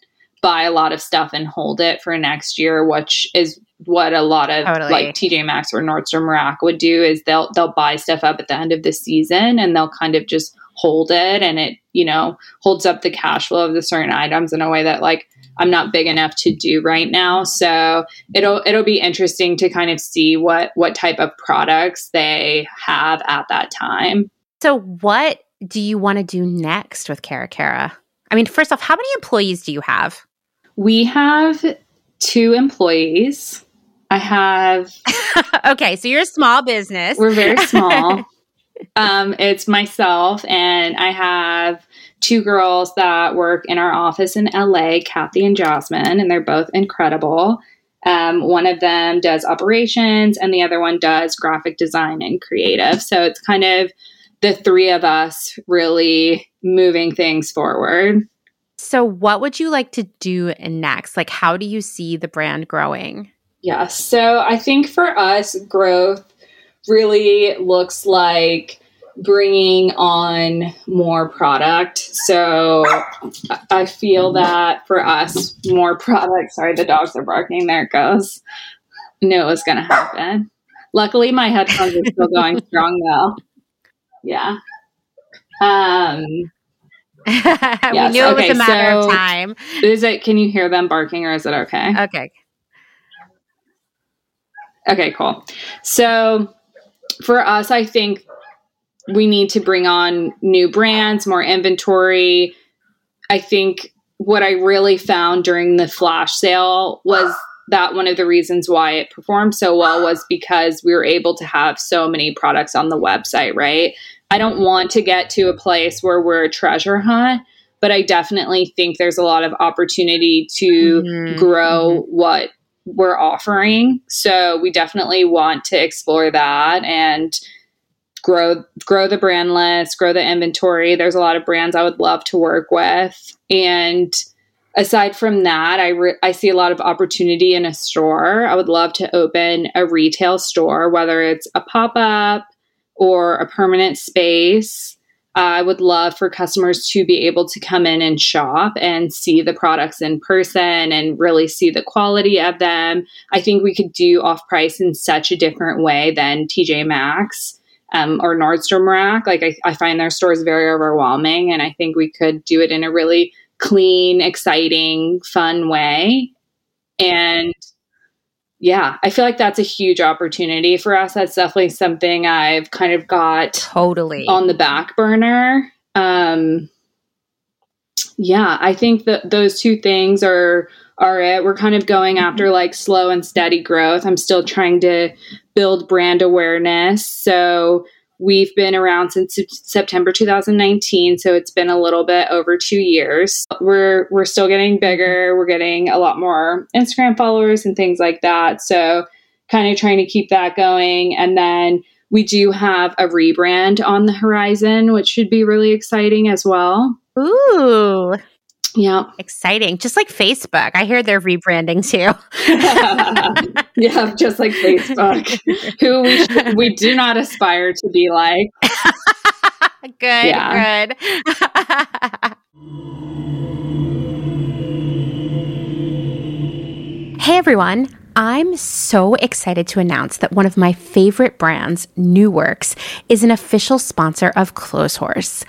buy a lot of stuff and hold it for next year, which is what a lot of totally. like TJ Maxx or Nordstrom Rack would do is they'll they'll buy stuff up at the end of the season and they'll kind of just hold it and it, you know, holds up the cash flow of the certain items in a way that like I'm not big enough to do right now. So it'll it'll be interesting to kind of see what what type of products they have at that time. So what do you want to do next with Cara Cara? I mean, first off, how many employees do you have? We have two employees. I have (laughs) Okay, so you're a small business. We're very small. (laughs) um, it's myself, and I have two girls that work in our office in LA, Kathy and Jasmine, and they're both incredible. Um, one of them does operations, and the other one does graphic design and creative. So it's kind of the three of us really moving things forward. So, what would you like to do next? Like, how do you see the brand growing? Yeah, so I think for us, growth really looks like bringing on more product. So I feel that for us, more product. Sorry, the dogs are barking. There it goes. knew it was going to happen. Luckily, my headphones are still going (laughs) strong though. Yeah. Um, (laughs) we knew it was a matter so of time. Is it? Can you hear them barking, or is it okay? Okay. Okay. Cool. So for us, I think we need to bring on new brands, more inventory. I think what I really found during the flash sale was that one of the reasons why it performed so well was because we were able to have so many products on the website, right? I don't want to get to a place where we're a treasure hunt, but I definitely think there's a lot of opportunity to mm-hmm. grow mm-hmm. what we're offering. So we definitely want to explore that and grow grow the brand list, grow the inventory. There's a lot of brands I would love to work with and aside from that, I re- I see a lot of opportunity in a store. I would love to open a retail store, whether it's a pop up or a permanent space. I would love for customers to be able to come in and shop and see the products in person and really see the quality of them. I think we could do off price in such a different way than TJ Maxx um, or Nordstrom Rack. Like, I, I find their stores very overwhelming, and I think we could do it in a really clean, exciting, fun way. And yeah, I feel like that's a huge opportunity for us. That's definitely something I've kind of got totally on the back burner. Um, yeah, I think that those two things are are it. We're kind of going mm-hmm. after like slow and steady growth. I'm still trying to build brand awareness. So We've been around since September 2019, so it's been a little bit over two years. We're we're still getting bigger. We're getting a lot more Instagram followers and things like that. So, kind of trying to keep that going. And then we do have a rebrand on the horizon, which should be really exciting as well. Ooh. Yeah. Exciting. Just like Facebook. I hear they're rebranding too. (laughs) yeah, just like Facebook, (laughs) who we, we do not aspire to be like. (laughs) good, yeah. good. hey, everyone. I'm so excited to announce that one of my favorite brands, Nooworks, is an official sponsor of Clotheshorse.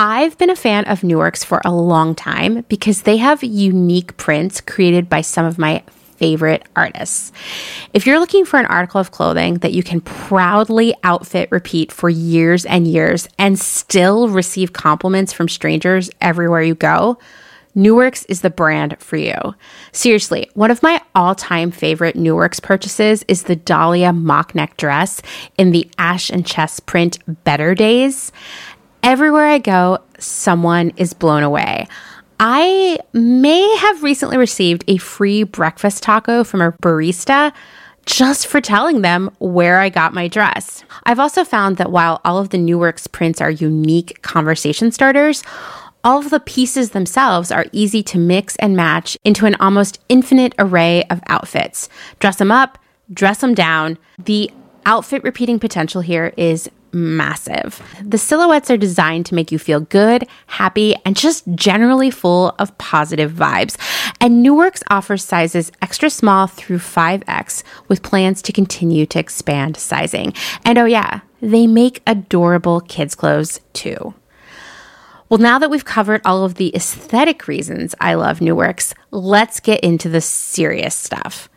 I've been a fan of Nooworks for a long time because they have unique prints created by some of my favorite artists. If you're looking for an article of clothing that you can proudly outfit repeat for years and years and still receive compliments from strangers everywhere you go, Nooworks is the brand for you. Seriously, one of my all time favorite Nooworks purchases is the Dahlia mock neck dress in the ash and chest print Better Days. Everywhere I go, someone is blown away. I may have recently received a free breakfast taco from a barista just for telling them where I got my dress. I've also found that while all of the Nooworks prints are unique conversation starters, all of the pieces themselves are easy to mix and match into an almost infinite array of outfits. Dress them up, dress them down. The outfit repeating potential here is massive. The silhouettes are designed to make you feel good, happy, and just generally full of positive vibes. And Nooworks offers sizes extra small through 5X with plans to continue to expand sizing. And oh, yeah, they make adorable kids' clothes too. Well, now that we've covered all of the aesthetic reasons I love Nooworks, let's get into the serious stuff.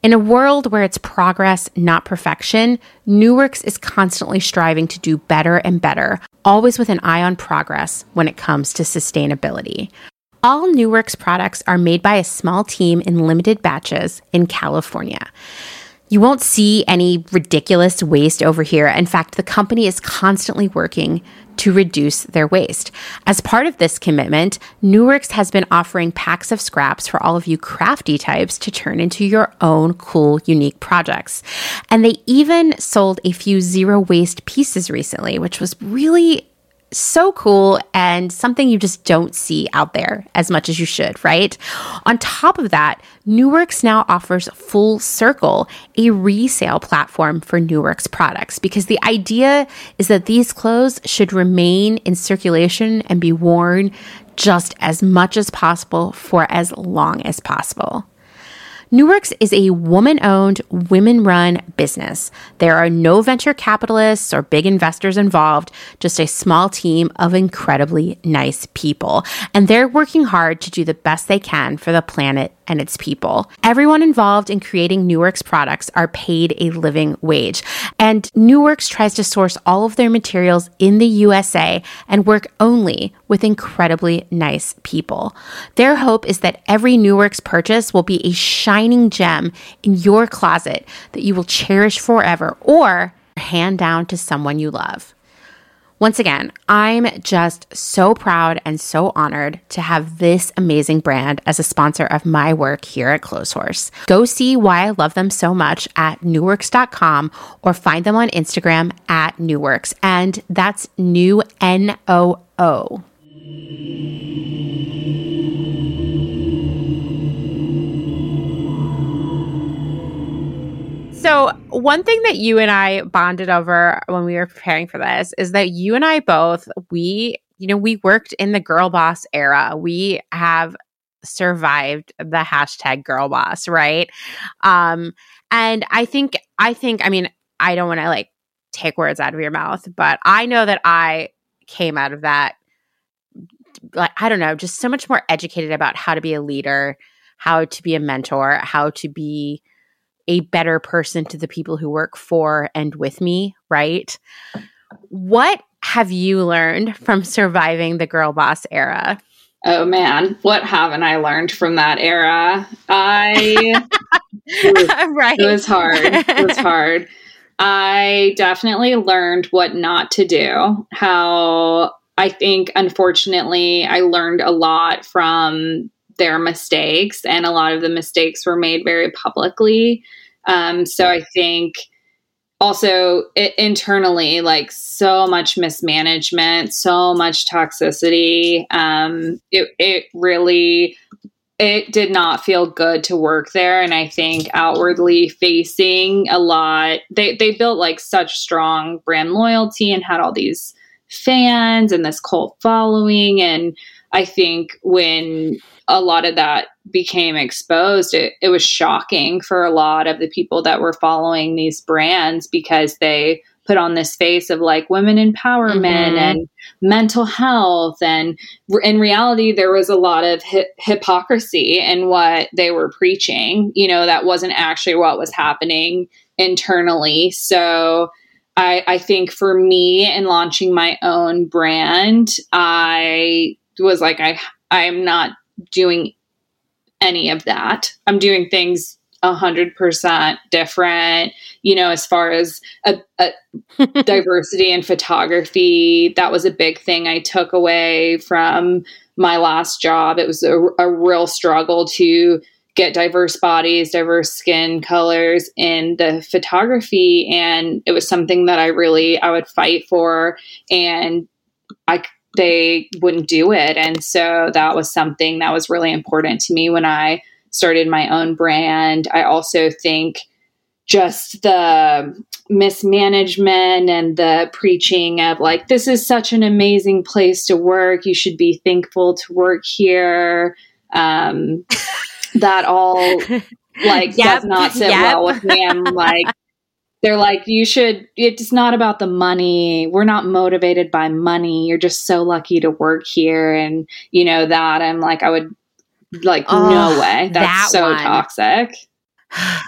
In a world where it's progress, not perfection, Nooworks is constantly striving to do better and better, always with an eye on progress when it comes to sustainability. All Nooworks products are made by a small team in limited batches in California. You won't see any ridiculous waste over here. In fact, the company is constantly working to reduce their waste. As part of this commitment, Nooworks has been offering packs of scraps for all of you crafty types to turn into your own cool, unique projects. And they even sold a few zero waste pieces recently, which was really so cool and something you just don't see out there as much as you should, right? On top of that, Nooworks now offers Full Circle, a resale platform for Nooworks products, because the idea is that these clothes should remain in circulation and be worn just as much as possible for as long as possible. Nooworks is a woman owned, women run business. There are no venture capitalists or big investors involved, just a small team of incredibly nice people. And they're working hard to do the best they can for the planet and its people. Everyone involved in creating Nooworks products are paid a living wage. And Nooworks tries to source all of their materials in the USA and work only with incredibly nice people. Their hope is that every Nooworks purchase will be a shining gem in your closet that you will cherish forever or hand down to someone you love. Once again, I'm just so proud and so honored to have this amazing brand as a sponsor of my work here at Clotheshorse. Go see why I love them so much at nooworks.com or find them on Instagram at nooworks. And that's new N O O. So, one thing that you and I bonded over when we were preparing for this is that you and I both, we, you know, we worked in the girl boss era. We have survived the hashtag girl boss, right? Um, and I think, I think, I mean, I don't want to like take words out of your mouth, but I know that I came out of that like I don't know, just so much more educated about how to be a leader, how to be a mentor, how to be a better person to the people who work for and with me, right? What have you learned from surviving the girl boss era? Oh man, what haven't I learned from that era? I (laughs) right. It was hard. It was hard. I definitely learned what not to do. How I think unfortunately I learned a lot from their mistakes and a lot of the mistakes were made very publicly um, so I think also it, internally, like so much mismanagement, so much toxicity. Um, it, it really it did not feel good to work there and i think outwardly facing a lot they, they built like such strong brand loyalty and had all these fans and this cult following and i think when a lot of that became exposed, it, it was shocking for a lot of the people that were following these brands because they put on this face of like women empowerment mm-hmm. and mental health. And in reality there was a lot of hi- hypocrisy in what they were preaching. You know that wasn't actually what was happening internally. So I, I think for me in launching my own brand i was like i i'm not doing any of that. I'm doing things a hundred percent different, you know, as far as a, a (laughs) diversity in photography. That was a big thing I took away from my last job. It was a, a real struggle to get diverse bodies, diverse skin colors in the photography. And it was something that I really, I would fight for. And I they wouldn't do it. And so that was something that was really important to me when I started my own brand. I also think just the mismanagement and the preaching of like, this is such an amazing place to work. You should be thankful to work here. Um, (laughs) that all like yep, does not sit yep. well with me. I'm like, (laughs) they're like you should it's not about the money. We're not motivated by money. You're just so lucky to work here. And you know that i'm like i would like oh, no way. That's that so one. toxic. (sighs)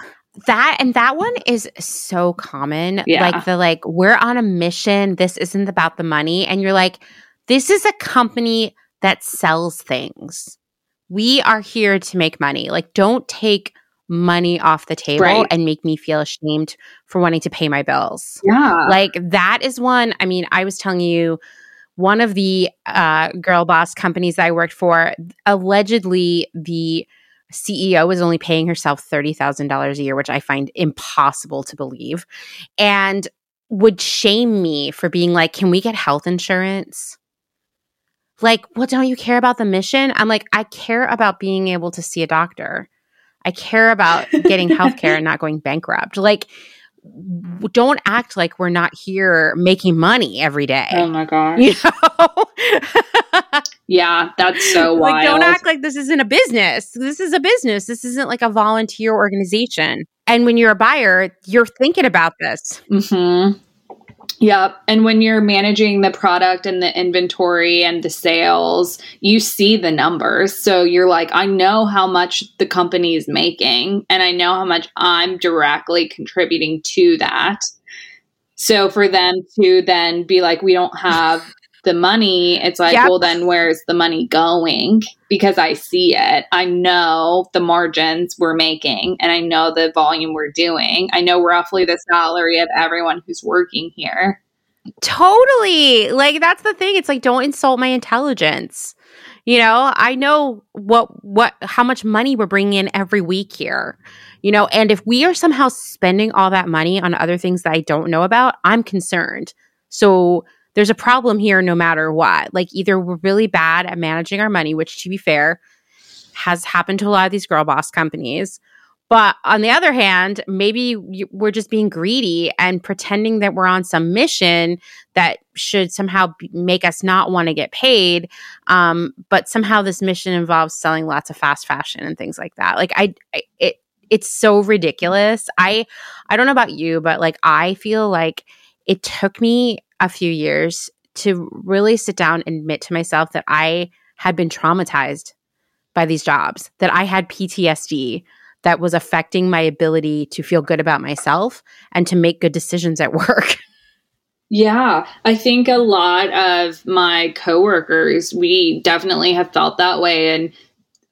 That and that one is so common. Yeah. like the like we're on a mission. This isn't about the money. And you're like this is a company that sells things. We are here to make money. Like don't take money off the table right. and make me feel ashamed for wanting to pay my bills. Yeah. Like that is one. I mean, I was telling you, one of the uh, girl boss companies I worked for, allegedly the CEO was only paying herself $30,000 a year, which I find impossible to believe, and would shame me for being like, Can we get health insurance? Like, well, don't you care about the mission? I'm like, I care about being able to see a doctor. I care about getting (laughs) healthcare and not going bankrupt. Like, don't act like we're not here making money every day. Oh my god! You know? (laughs) yeah, that's so wild. Like, don't act like this isn't a business. This is a business. This isn't like a volunteer organization. And when you're a buyer, you're thinking about this. Mm-hmm. Yep. And when you're managing the product and the inventory and the sales, you see the numbers. So you're like, I know how much the company is making and I know how much I'm directly contributing to that. So for them to then be like, we don't have the money, it's like, yep. well, then where's the money going? Because I see it. I know the margins we're making and I know the volume we're doing. I know roughly the salary of everyone who's working here. Totally. Like that's the thing. It's like don't insult my intelligence. You know, I know what what how much money we're bringing in every week here. You know, and if we are somehow spending all that money on other things that I don't know about, I'm concerned. So there's a problem here no matter what. Like either we're really bad at managing our money, which to be fair has happened to a lot of these girl boss companies, But on the other hand, maybe we're just being greedy and pretending that we're on some mission that should somehow make us not want to get paid. Um, but somehow this mission involves selling lots of fast fashion and things like that. Like I, I it, it's so ridiculous. I, I don't know about you, but like I feel like it took me a few years to really sit down and admit to myself that I had been traumatized by these jobs, that I had PTSD that was affecting my ability to feel good about myself and to make good decisions at (laughs) work. Yeah, I think a lot of my coworkers, we definitely have felt that way. And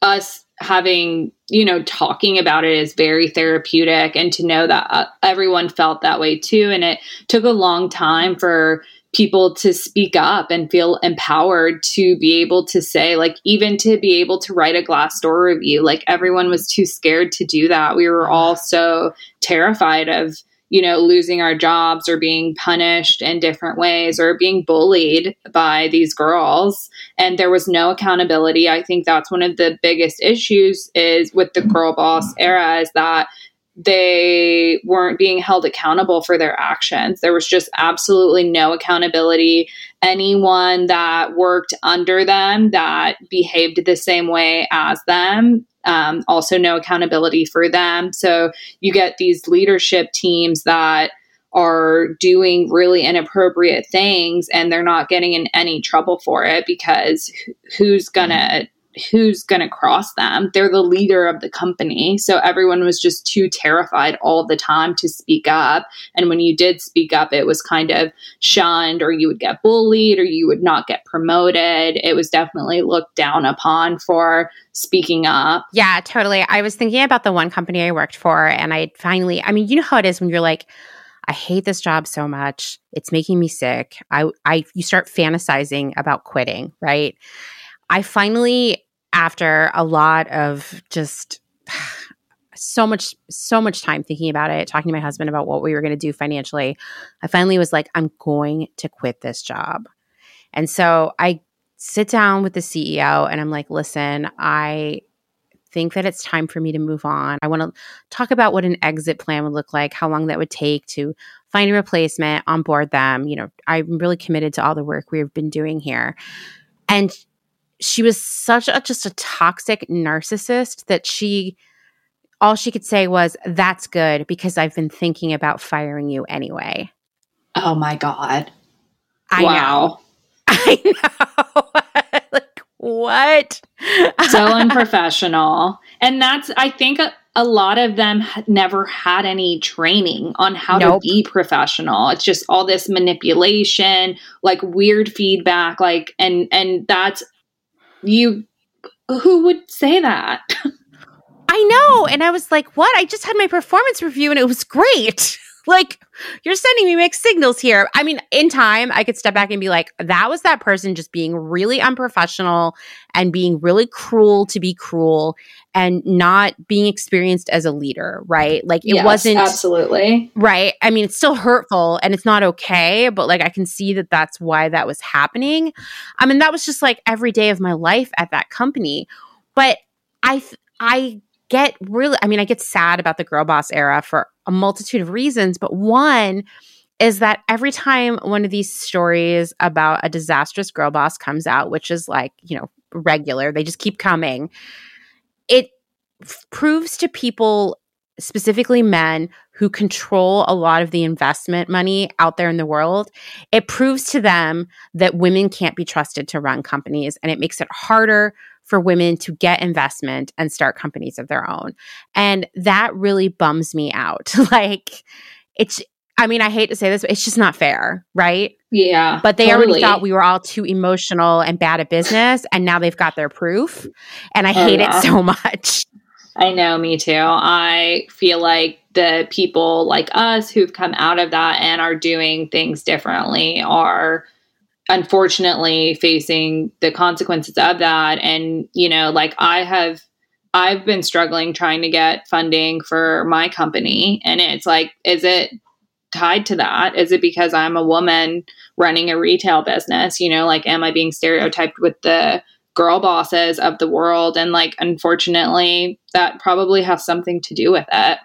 us having, you know, talking about it is very therapeutic. And to know that uh, everyone felt that way too. And it took a long time for people to speak up and feel empowered to be able to say like even to be able to write a Glassdoor review like everyone was too scared to do that we were all so terrified of you know losing our jobs or being punished in different ways or being bullied by these girls and there was no accountability i think that's one of the biggest issues is with the girl boss era is that they weren't being held accountable for their actions. There was just absolutely no accountability. Anyone that worked under them that behaved the same way as them, um, also no accountability for them. So you get these leadership teams that are doing really inappropriate things and they're not getting in any trouble for it because who's going to who's going to cross them. They're the leader of the company. So everyone was just too terrified all the time to speak up. And when you did speak up, it was kind of shunned, or you would get bullied, or you would not get promoted. It was definitely looked down upon for speaking up. Yeah, totally. I was thinking about the one company I worked for, and I finally, I mean, you know how it is when you're like, I hate this job so much. It's making me sick. I, I, you start fantasizing about quitting, right? I finally after a lot of just (sighs) so much so much time thinking about it talking to my husband about what we were going to do financially i finally was like i'm going to quit this job. And so i sit down with the ceo and i'm like listen i think that it's time for me to move on. I want to talk about what an exit plan would look like how long that would take to find a replacement onboard them. You know i'm really committed to all the work we've been doing here. And she was such a just a toxic narcissist that she all she could say was that's good because i've been thinking about firing you anyway. Oh my god. I wow. know (laughs) i know. (laughs) Like what? So (laughs) unprofessional. And that's i think a, a lot of them never had any training on how nope. to be professional. It's just all this manipulation like weird feedback like and and that's you who would say that? I know. And I was like, what? I just had my performance review and it was great. (laughs) like, you're sending me mixed signals here. I mean, in time, I could step back and be like, that was that person just being really unprofessional and being really cruel to be cruel and not being experienced as a leader, right? Like, it yes, wasn't absolutely right. I mean, it's still hurtful and it's not okay, but like, I can see that that's why that was happening. I mean, that was just like every day of my life at that company. But I, I get really, I mean, I get sad about the girl boss era for a multitude of reasons, but one is that every time one of these stories about a disastrous girl boss comes out, which is like, you know, regular, they just keep coming, it f- proves to people, specifically men who control a lot of the investment money out there in the world, it proves to them that women can't be trusted to run companies and it makes it harder for women to get investment and start companies of their own. And that really bums me out. (laughs) like, it's, I mean, I hate to say this, but it's just not fair, right? Yeah. But they totally. already thought we were all too emotional and bad at business, and now they've got their proof. And I oh, hate yeah. it so (laughs) much. I know, me too. I feel like the people like us who've come out of that and are doing things differently are unfortunately facing the consequences of that and you know like i have i've been struggling trying to get funding for my company and it's like is it tied to that is it because i'm a woman running a retail business you know like am i being stereotyped with the girl bosses of the world. And like, unfortunately, that probably has something to do with it.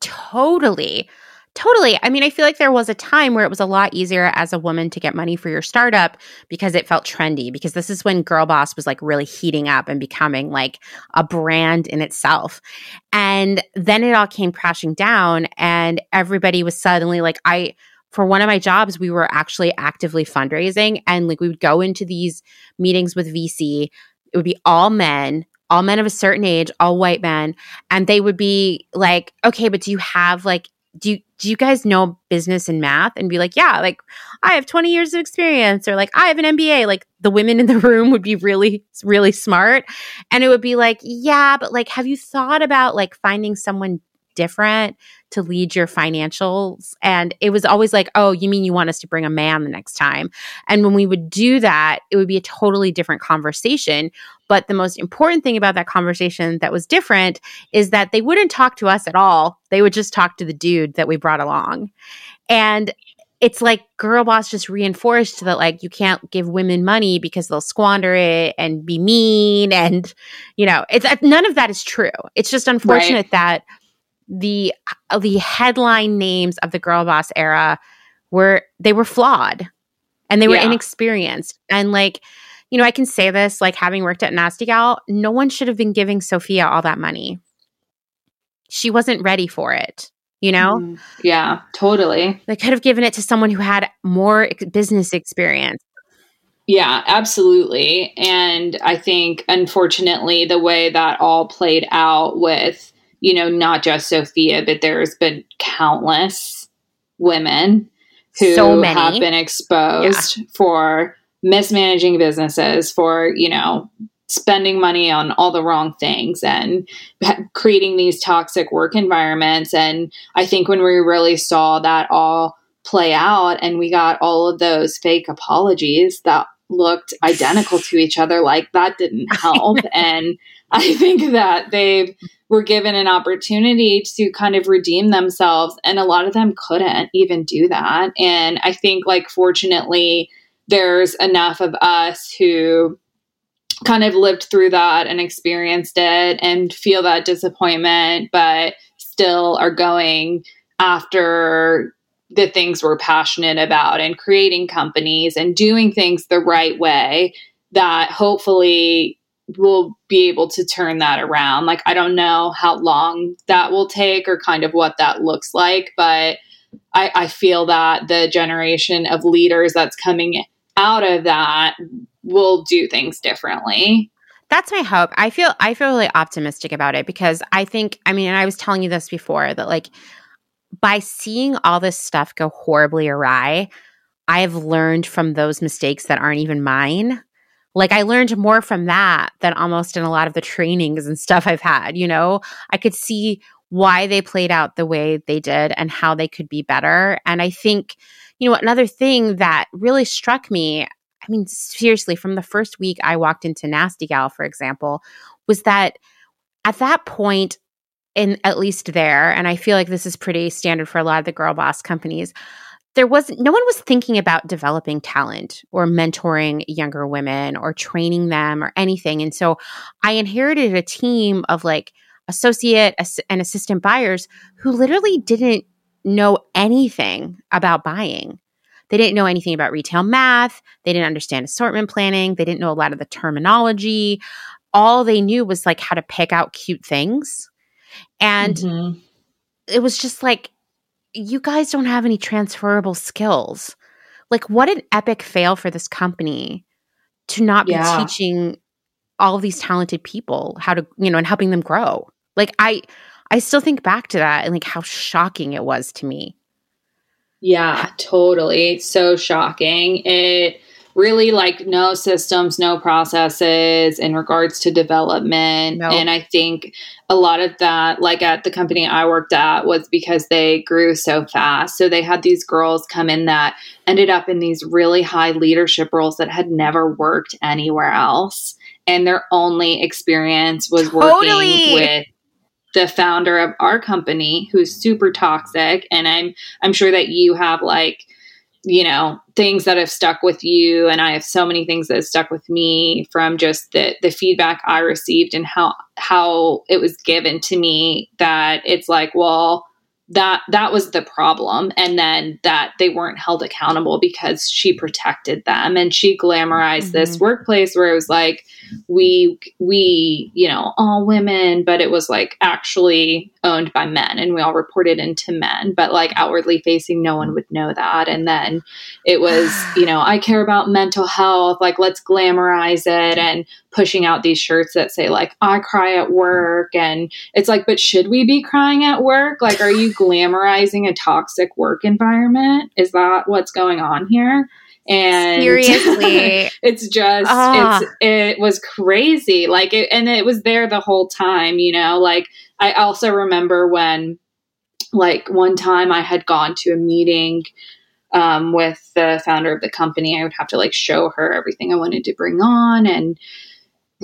Totally. Totally. I mean, I feel like there was a time where it was a lot easier as a woman to get money for your startup because it felt trendy. Because this is when Girl Boss was like really heating up and becoming like a brand in itself. And then it all came crashing down, and everybody was suddenly like, I, for one of my jobs, we were actually actively fundraising. And like we would go into these meetings with VC, it would be all men all men of a certain age, all white men, and they would be like, "Okay, but do you have like do you do you guys know business and math and be like yeah like i have 20 years of experience or like i have an mba like the women in the (laughs) room would be really really smart. And it would be like yeah but like have you thought about like finding someone different to lead your financials and it was always like oh you mean you want us to bring a man the next time and when we would do that it would be a totally different conversation but the most important thing about that conversation that was different is that they wouldn't talk to us at all. They would just talk to the dude that we brought along. And it's like girl boss just reinforced that like you can't give women money because they'll squander it and be mean and you know it's uh, none of that is true it's just unfortunate right. that the uh, the headline names of the girl boss era were they were flawed and they were yeah. inexperienced and like you know, I can say this like having worked at Nasty Gal, no one should have been giving Sophia all that money. She wasn't ready for it, you know? Mm, yeah, totally. They could have given it to someone who had more business experience. Yeah, absolutely. And I think, unfortunately, the way that all played out with, you know, not just Sophia, but there's been countless women who so have been exposed yeah. for mismanaging businesses, for, you know, spending money on all the wrong things and creating these toxic work environments. And I think when we really saw that all play out and we got all of those fake apologies that looked identical to each other, like that didn't (laughs) help. and (laughs) I think that they were given an opportunity to kind of redeem themselves, and a lot of them couldn't even do that. And I think, like, fortunately, there's enough of us who kind of lived through that and experienced it and feel that disappointment, but still are going after the things we're passionate about and creating companies and doing things the right way that hopefully will be able to turn that around. Like, I don't know how long that will take or kind of what that looks like, but I, I feel that the generation of leaders that's coming out of that will do things differently. That's my hope. I feel I feel really optimistic about it because I think I mean and I was telling you this before that like by seeing all this stuff go horribly awry, I've learned from those mistakes that aren't even mine. Like I learned more from that than almost in a lot of the trainings and stuff I've had, you know? I could see why they played out the way they did and how they could be better. And I think you know, another thing that really struck me, I mean, seriously, from the first week I walked into Nasty Gal, for example, was that at that point, in at least there, and I feel like this is pretty standard for a lot of the girl boss companies, there was no one was thinking about developing talent or mentoring younger women or training them or anything. And so I inherited a team of like associate and assistant buyers who literally didn't know anything about buying. They didn't know anything about retail math. They didn't understand assortment planning. They didn't know a lot of the terminology. All they knew was like how to pick out cute things. And mm-hmm. it was just like, you guys don't have any transferable skills. Like, what an epic fail for this company to not be teaching all of these talented people how to, you know, and helping them grow. Like, I, I still think back to that and like how shocking it was to me. Yeah, totally. So shocking. It really like no systems, no processes in regards to development. And I think a lot of that, like at the company I worked at, was because they grew so fast. So they had these girls come in that ended up in these really high leadership roles that had never worked anywhere else. And their only experience was totally. working with the founder of our company who's super toxic and i'm i'm sure that you have like you know things that have stuck with you and i have so many things that have stuck with me from just the the feedback i received and how how it was given to me that it's like well that that was the problem and then that they weren't held accountable because she protected them and she glamorized mm-hmm. this workplace where it was like we we you know all women but it was like actually owned by men and we all reported into men but like outwardly facing no one would know that and then it was (sighs) you know i care about mental health like let's glamorize it and pushing out these shirts that say like I cry at work and it's like but should we be crying at work? Like are you glamorizing a toxic work environment? Is that what's going on here? And seriously (laughs) it's just ah. it's it was crazy. Like it and it was there the whole time you know? Like i also remember when like one time i had gone to a meeting um, with the founder of the company. I would have to like show her everything i wanted to bring on and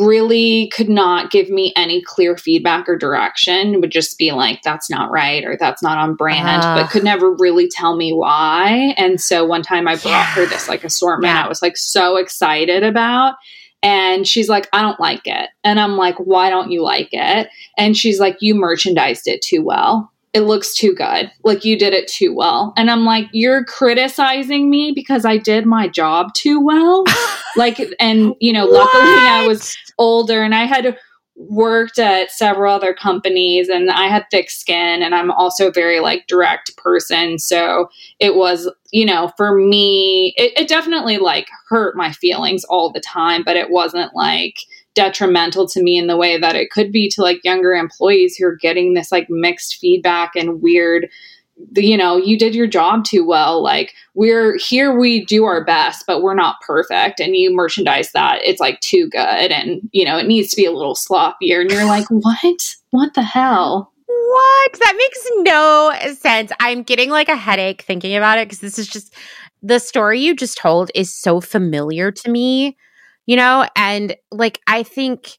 really could not give me any clear feedback or direction would just be like that's not right or that's not on brand uh, but could never really tell me why and so one time i brought yeah. her this like assortment yeah. i was like so excited about and she's like i don't like it and i'm like why don't you like it and she's like you merchandised it too well it looks too good. Like you did it too well. And I'm like, you're criticizing me because I did my job too well. (laughs) like, and you know, luckily I was older and I had worked at several other companies and I had thick skin and I'm also a very like direct person. So it was, you know, for me, it, it definitely like hurt my feelings all the time, but it wasn't like, detrimental to me in the way that it could be to like younger employees who are getting this like mixed feedback and weird you know you did your job too well. Like we're here we do our best but we're not perfect and you merchandise that. It's like too good and you know it needs to be a little sloppier and you're like (laughs) what? What the hell? What? That makes no sense. I'm getting like a headache thinking about it because this is just the story you just told is so familiar to me you know? And like, I think,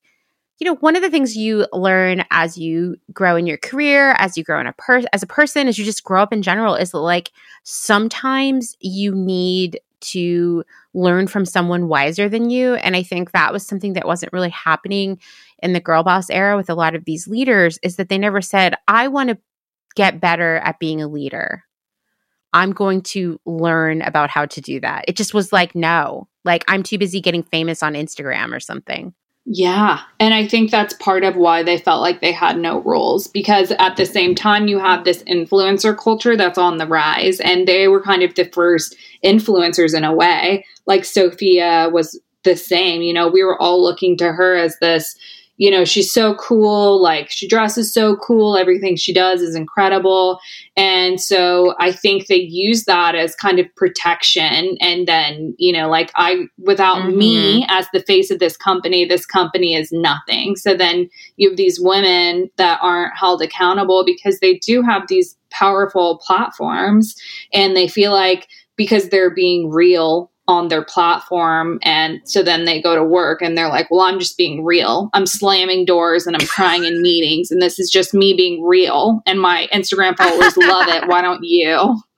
you know, one of the things you learn as you grow in your career, as you grow in a person, as a person, as you just grow up in general, is like sometimes you need to learn from someone wiser than you. And I think that was something that wasn't really happening in the girl boss era with a lot of these leaders is that they never said, I want to get better at being a leader. I'm going to learn about how to do that. It just was like, no, like I'm too busy getting famous on Instagram or something. Yeah. And I think that's part of why they felt like they had no rules because at the same time, you have this influencer culture that's on the rise. And they were kind of the first influencers in a way. Like Sophia was the same. You know, we were all looking to her as this you know, she's so cool. Like she dresses so cool. Everything she does is incredible. And so I think they use that as kind of protection. And then, you know, like I, without mm-hmm. me as the face of this company, this company is nothing. So then you have these women that aren't held accountable because they do have these powerful platforms and they feel like because they're being real on their platform and so then they go to work and they're like well i'm just being real i'm slamming doors and i'm crying in meetings and this is just me being real and my instagram followers love it why don't you (laughs)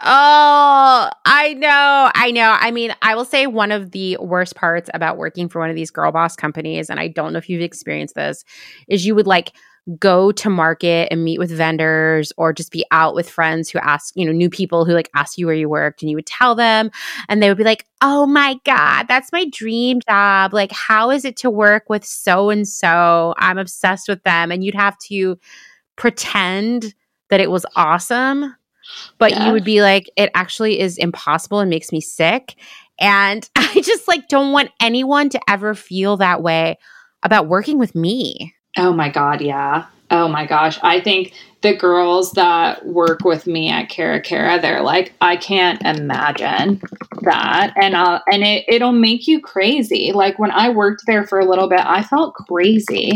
Oh, I know. I know. I mean, I will say one of the worst parts about working for one of these girl boss companies, and I don't know if you've experienced this, is you would like go to market and meet with vendors or just be out with friends who ask, you know, new people who like ask you where you worked and you would tell them and they would be like, "Oh my god, that's my dream job. Like how is it to work with so and so? I'm obsessed with them." And you'd have to pretend that it was awesome, but yeah. you would be like, "It actually is impossible and makes me sick." And (laughs) I just like don't want anyone to ever feel that way about working with me. Oh my God, yeah. Oh my gosh. I think the girls that work with me at Cara Cara, they're like, I can't imagine that. And uh, and it, it'll make you crazy. Like when I worked there for a little bit, I felt crazy.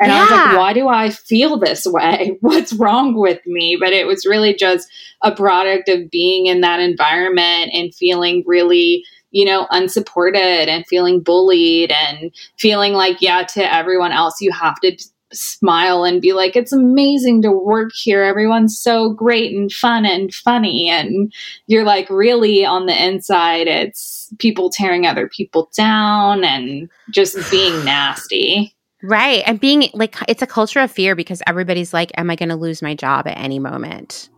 And yeah. I was like, why do I feel this way? (laughs) What's wrong with me? But it was really just a product of being in that environment and feeling really you know, unsupported and feeling bullied and feeling like, yeah, to everyone else, you have to smile and be like, it's amazing to work here. Everyone's so great and fun and funny. And you're like, really on the inside, it's people tearing other people down and just (sighs) being nasty. Right. And being like, it's a culture of fear because everybody's like, am I going to lose my job at any moment?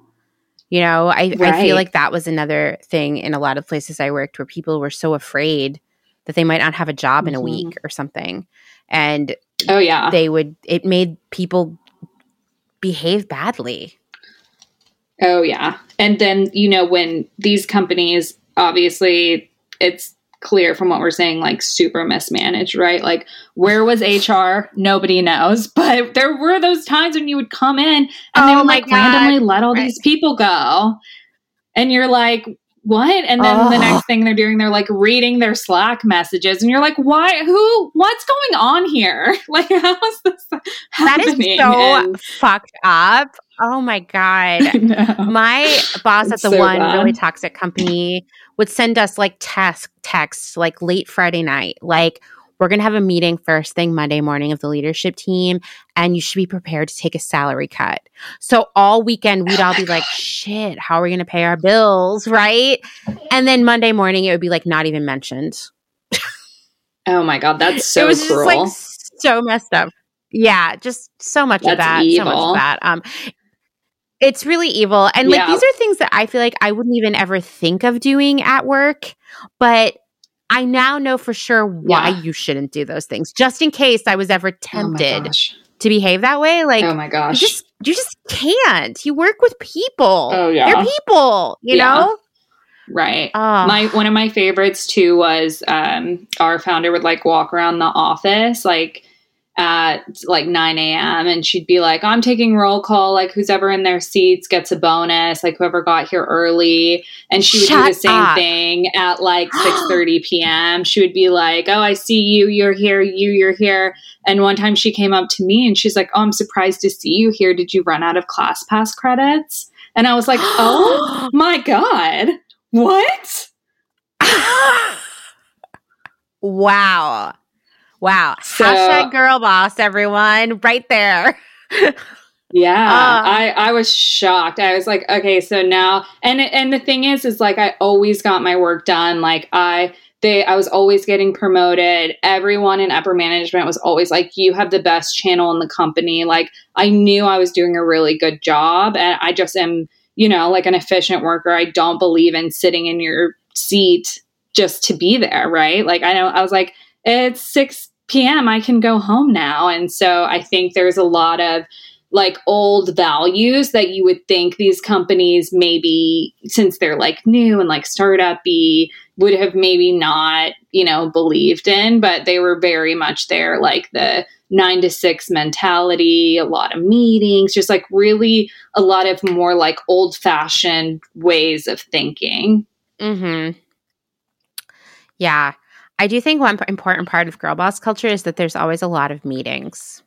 You know, I, right. I feel like that was another thing in a lot of places I worked where people were so afraid that they might not have a job in a mm-hmm. week or something. And oh, yeah. They would, it made people behave badly. Oh, yeah. And then, you know, when these companies, obviously, it's clear from what we're saying, like super mismanaged, right? Like, where was HR? Nobody knows. (laughs) But there were those times when you would come in and oh they would like God. randomly let all right. these people go. And you're like, what? And then oh. the next thing they're doing, they're like reading their Slack messages, and you're like, why? Who? What's going on here? (laughs) Like, how is this happening? That is so fucked up. Oh my god! (laughs) My boss at the so one bad. really toxic company would send us like task texts like late Friday night, like we're going to have a meeting first thing Monday morning of the leadership team, and you should be prepared to take a salary cut. So all weekend, we'd oh all be like, (laughs) shit, how are we going to pay our bills? Right. And then Monday morning, it would be like not even mentioned. oh my God. That's so it was cruel. Just, like, so messed up. Yeah. Just so much that's of that. Evil. So much of that. Um, it's really evil. And like these are things that I feel like I wouldn't even ever think of doing at work, but I now know for sure why yeah. you shouldn't do those things. Just in case I was ever oh tempted oh to behave that way. Like Oh my gosh. You just you just can't. You work with people. Oh yeah. They're people, you yeah. know? Right. Oh. My one of my favorites too was um our founder would like walk around the office like at like 9 a.m. and she'd be like, I'm taking roll call. Like, who's ever in their seats gets a bonus. Like, whoever got here early. And she would Shut do the same up. thing at like (gasps) 6 30 p.m. She would be like, Oh, I see you. You're here. You, you're here. And one time she came up to me and she's like, Oh, I'm surprised to see you here. Did you run out of ClassPass credits? And I was like, (gasps) Oh my God. What? (laughs) wow. Wow. So, Hashtag girl boss, everyone, right there. (laughs) yeah, uh, I I was shocked. I was like, okay, so now, and and the thing is, is like I always got my work done. Like I they I was always getting promoted. Everyone in upper management was always like, you have the best channel in the company. Like I knew I was doing a really good job, and I just am, you know, like an efficient worker. I don't believe in sitting in your seat just to be there, right? Like I know I was like, it's six p.m., I can go home now. And so I think there's a lot of like old values that you would think these companies maybe since they're like new and like startup would have maybe not you know believed in but they were very much there like the nine to six mentality a lot of meetings just like really a lot of more like old fashioned ways of thinking hmm yeah I do think one important part of girl boss culture is that there's always a lot of meetings.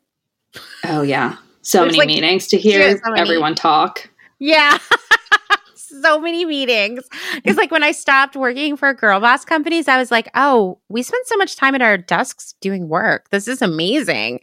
Oh yeah, so there's many like, meetings to hear so everyone talk. Yeah. (laughs) so many meetings. Because like when I stopped working for girl boss companies, I was like, oh, we spend so much time at our desks doing work. This is amazing.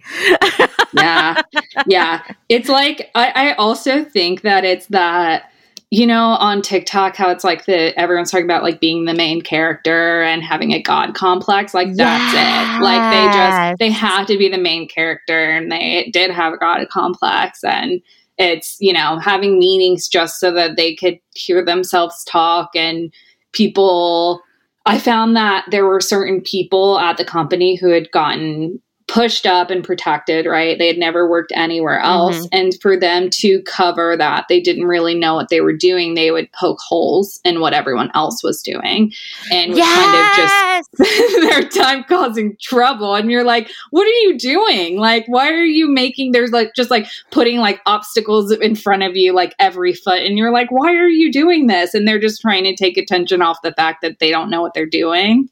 yeah. (laughs) Yeah. It's like I, I also think that it's that you know on tiktok how it's like the everyone's talking about like being the main character and having a god complex like that's yes. it like they just they have to be the main character and they did have a god complex and it's you know having meetings just so that they could hear themselves talk and people i found that there were certain people at the company who had gotten pushed up and protected, right? They had never worked anywhere else. Mm-hmm. And for them to cover that, they didn't really know what they were doing. They would poke holes in what everyone else was doing and yes! kind of just (laughs) their time causing trouble. And you're like, what are you doing? Like, why are you making there's like just like putting like obstacles in front of you like every foot? And you're like, why are you doing this? And they're just trying to take attention off the fact that they don't know what they're doing.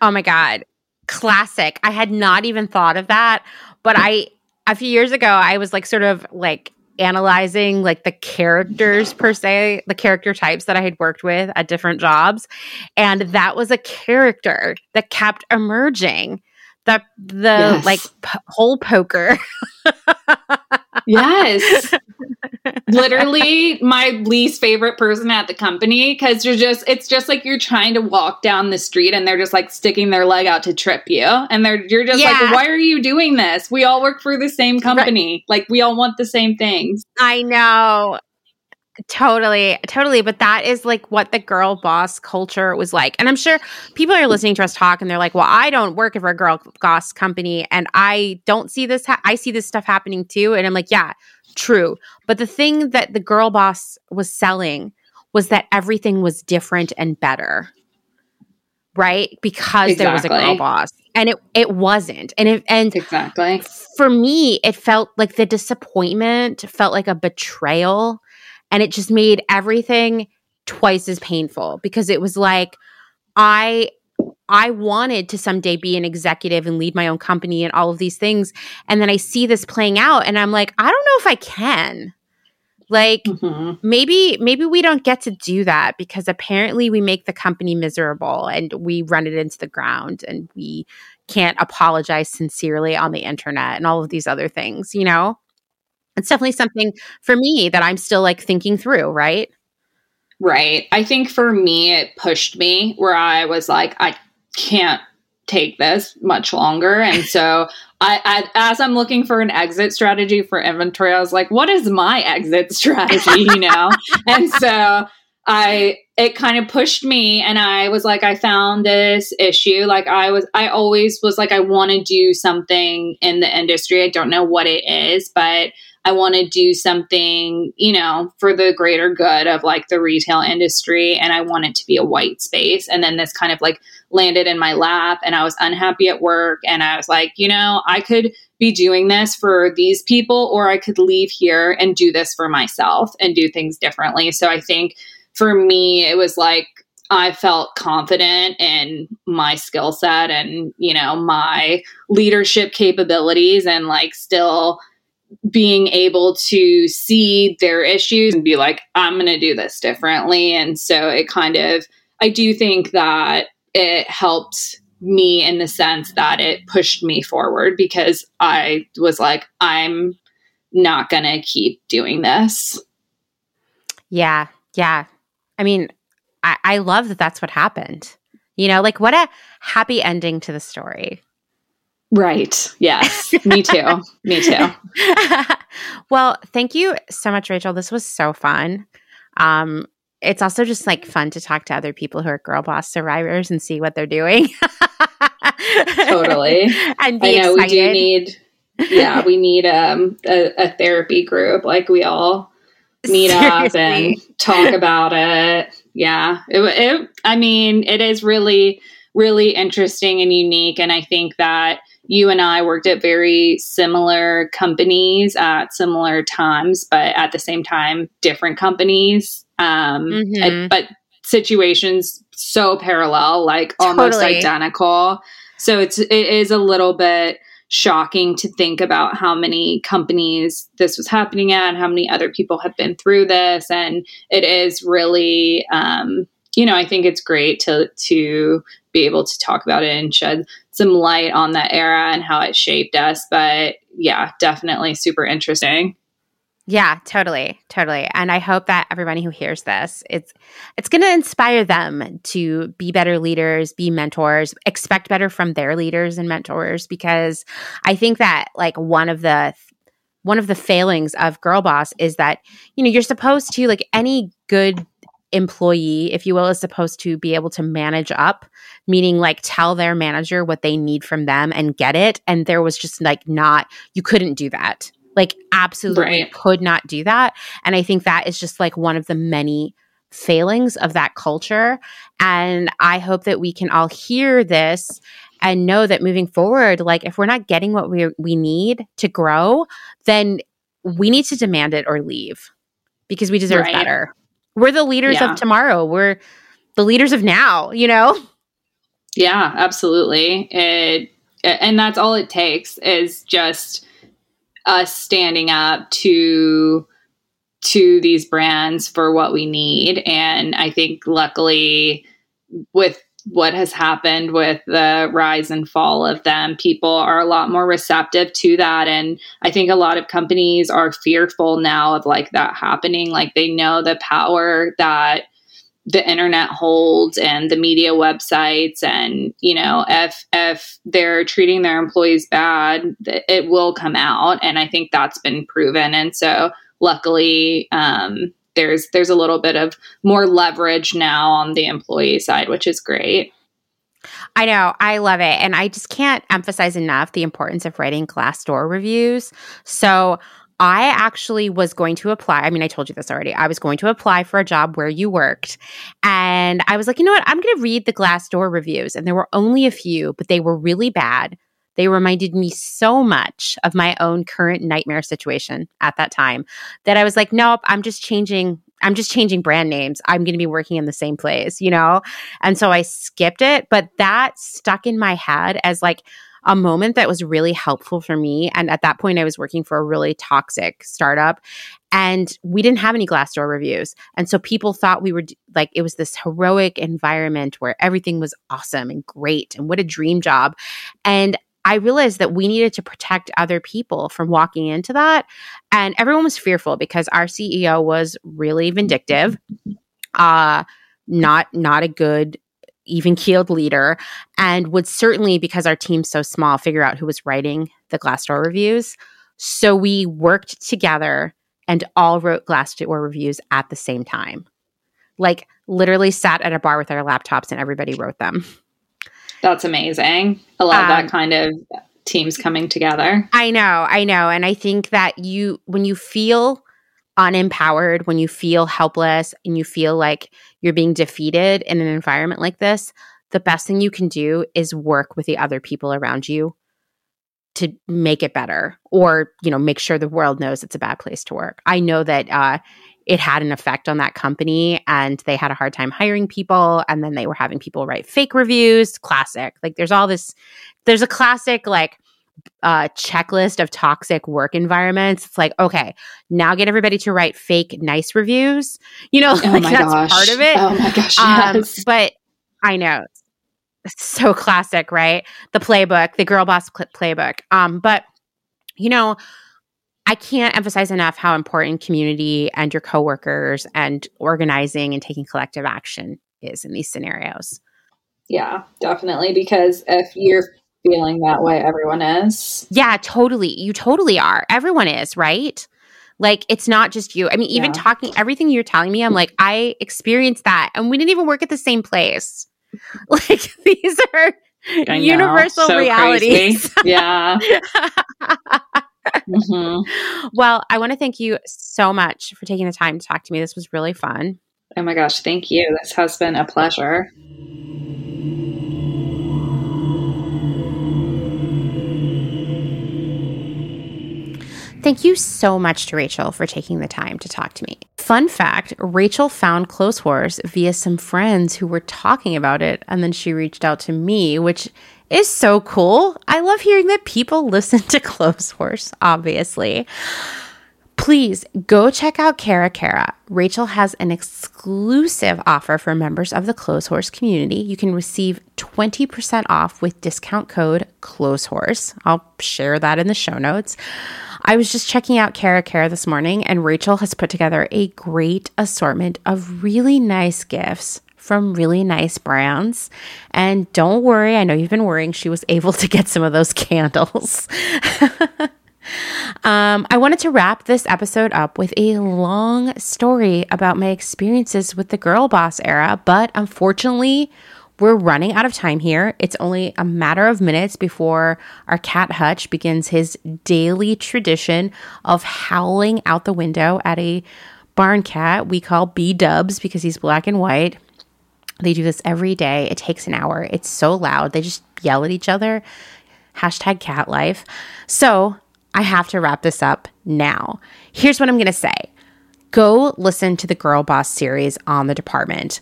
Oh my God classic. I had not even thought of that, but I a few years ago I was like sort of like analyzing like the characters per se, the character types that I had worked with at different jobs, and that was a character that kept emerging the the yes. like p- hole poker. (laughs) yes. Literally my least favorite person at the company because you're just it's just like you're trying to walk down the street and they're just like sticking their leg out to trip you. And they're you're just yeah. like, why are you doing this? We all work for the same company. Right. Like we all want the same things. I know. Totally, totally. But that is like what the girl boss culture was like. And I'm sure people are listening to us talk and they're like, well, I don't work for a girl boss company and I don't see this. Ha- I see this stuff happening too. And I'm like, yeah, true. But the thing that the girl boss was selling was that everything was different and better. Right? Because exactly. there was a girl boss. And it it wasn't. And it and exactly for me, it felt like the disappointment felt like a betrayal and it just made everything twice as painful because it was like I I wanted to someday be an executive and lead my own company and all of these things and then I see this playing out and I'm like I don't know if I can. Like mm-hmm. maybe maybe we don't get to do that because apparently we make the company miserable and we run it into the ground and we can't apologize sincerely on the internet and all of these other things, you know? It's definitely something for me that I'm still like thinking through, right? Right. I think for me, it pushed me where I was like, I can't take this much longer. And (laughs) so I, I, as I'm looking for an exit strategy for inventory, I was like, what is my exit strategy, you know? (laughs) and so I it kind of pushed me and I was like I found this issue like I was I always was like I want to do something in the industry. I don't know what it is, but I want to do something, you know, for the greater good of like the retail industry. And I want it to be a white space. And then this kind of like landed in my lap and I was unhappy at work. And I was like, you know, I could be doing this for these people or I could leave here and do this for myself and do things differently. So I think for me, it was like, I felt confident in my skill set and, you know, my leadership capabilities and like still being able to see their issues and be like, I'm going to do this differently. And so it kind of, I do think that it helped me in the sense that it pushed me forward because I was like, I'm not going to keep doing this. Yeah. Yeah. I mean, I, I love that that's what happened. You know, like what a happy ending to the story. Right. Yes. Me too. Me too. (laughs) well, thank you so much, Rachel. This was so fun. Um, it's also just like fun to talk to other people who are girl boss survivors and see what they're doing. (laughs) totally. And be I know excited. we do need yeah, we need um a, a therapy group. Like we all meet Seriously. up and talk about it. Yeah. It, it I mean, it is really really interesting and unique and I think that you and I worked at very similar companies at similar times, but at the same time, different companies. Um, mm-hmm. but situations so parallel, like almost totally. identical. So it's it is a little bit shocking to think about how many companies this was happening at, how many other people have been through this, and it is really, um, you know, I think it's great to to be able to talk about it and shed some light on that era and how it shaped us. But yeah, definitely super interesting. Yeah, totally, totally. And I hope that everybody who hears this, it's it's going to inspire them to be better leaders, be mentors, expect better from their leaders and mentors because I think that like one of the one of the failings of girl boss is that you know you're supposed to like any good employee, if you will, is supposed to be able to manage up, meaning like tell their manager what they need from them and get it. And there was just like not, you couldn't do that. Like, absolutely right. could not do that. And I think that is just like one of the many failings of that culture. And I hope that we can all hear this and know that moving forward, like if we're not getting what we we need to grow, then we need to demand it or leave because we deserve right. better. We're the leaders yeah. of tomorrow. We're the leaders of now, you know? Yeah, absolutely. It and that's all it takes is just us standing up to to these brands for what we need and I think luckily with what has happened with the rise and fall of them. People are a lot more receptive to that. And I think a lot of companies are fearful now of like that happening. Like they know the power that the internet holds and the media websites and you know if if they're treating their employees bad it will come out and i think that's been proven and so luckily um, there's there's a little bit of more leverage now on the employee side, which is great. I know. I love it. And I just can't emphasize enough the importance of writing Glassdoor reviews. So I actually was going to apply. I mean, I told you this already. I was going to apply for a job where you worked. And I was like, you know what? I'm going to read the Glassdoor reviews. And there were only a few, but they were really bad. They reminded me so much of my own current nightmare situation at that time that I was like, nope, I'm just changing. I'm just changing brand names. I'm going to be working in the same place, you know? And so I skipped it, but that stuck in my head as like a moment that was really helpful for me. And at that point, I was working for a really toxic startup and we didn't have any Glassdoor reviews. And so people thought we were like, it was this heroic environment where everything was awesome and great and what a dream job. And I realized that we needed to protect other people from walking into that. And everyone was fearful because our CEO was really vindictive, uh, not not a good even keeled leader, and would certainly, because our team's so small, figure out who was writing the Glassdoor reviews. So we worked together and all wrote Glassdoor reviews at the same time. Like literally sat at a bar with our laptops and everybody wrote them. That's amazing. I love um, that kind of teams coming together. I know, I know. And I think that you, when you feel unempowered, when you feel helpless and you feel like you're being defeated in an environment like this, the best thing you can do is work with the other people around you to make it better or you know make sure the world knows it's a bad place to work i know that uh, it had an effect on that company and they had a hard time hiring people and then they were having people write fake reviews classic like there's all this there's a classic like uh, checklist of toxic work environments. It's like, okay, now get everybody to write fake nice reviews. You know, (laughs) oh like that's gosh. part of it. Oh my gosh. Um, but I know. So classic, right? The playbook, the girl boss playbook. Um, but you know, I can't emphasize enough how important community and your coworkers and organizing and taking collective action is in these scenarios. Yeah, definitely. Because if you're feeling that way, everyone is. Yeah, totally. You totally are. Everyone is, right? Like it's not just you. I mean, even yeah. talking everything you're telling me, I'm like, I experienced that. And we didn't even work at the same place. (laughs) Like these are universal so realities. Yeah. (laughs) mm-hmm. Well, I want to thank you so much for taking the time to talk to me. This was really fun. Oh my gosh, thank you. This has been a pleasure. Thank you so much to Rachel for taking the time to talk to me. Fun fact Rachel found Clotheshorse via some friends who were talking about it, and then she reached out to me, which is so cool. I love hearing that people (laughs) listen to Close Clotheshorse, obviously. Please go check out Cara Cara. Rachel has an exclusive offer for members of the Close Clotheshorse community. You can receive 20% off with discount code Close Clotheshorse. I'll share that in the show notes. I was just checking out Cara Cara this morning, and Rachel has put together a great assortment of really nice gifts from really nice brands. And don't worry, I know you've been worrying, she was (laughs) able to get some of those candles. (laughs) um, I wanted to wrap this episode up with a long story about my experiences with the girl boss era, but unfortunately, we're running out of time here. It's only a matter of minutes before our cat Hutch begins his daily tradition of howling out the window at a barn cat we call B Dubs because he's black and white. They do this every day. It takes an hour. It's so loud. They just yell at each other. Hashtag cat life. So I have to wrap this up now. Here's what I'm going to say go listen to the Girl Boss series on the department.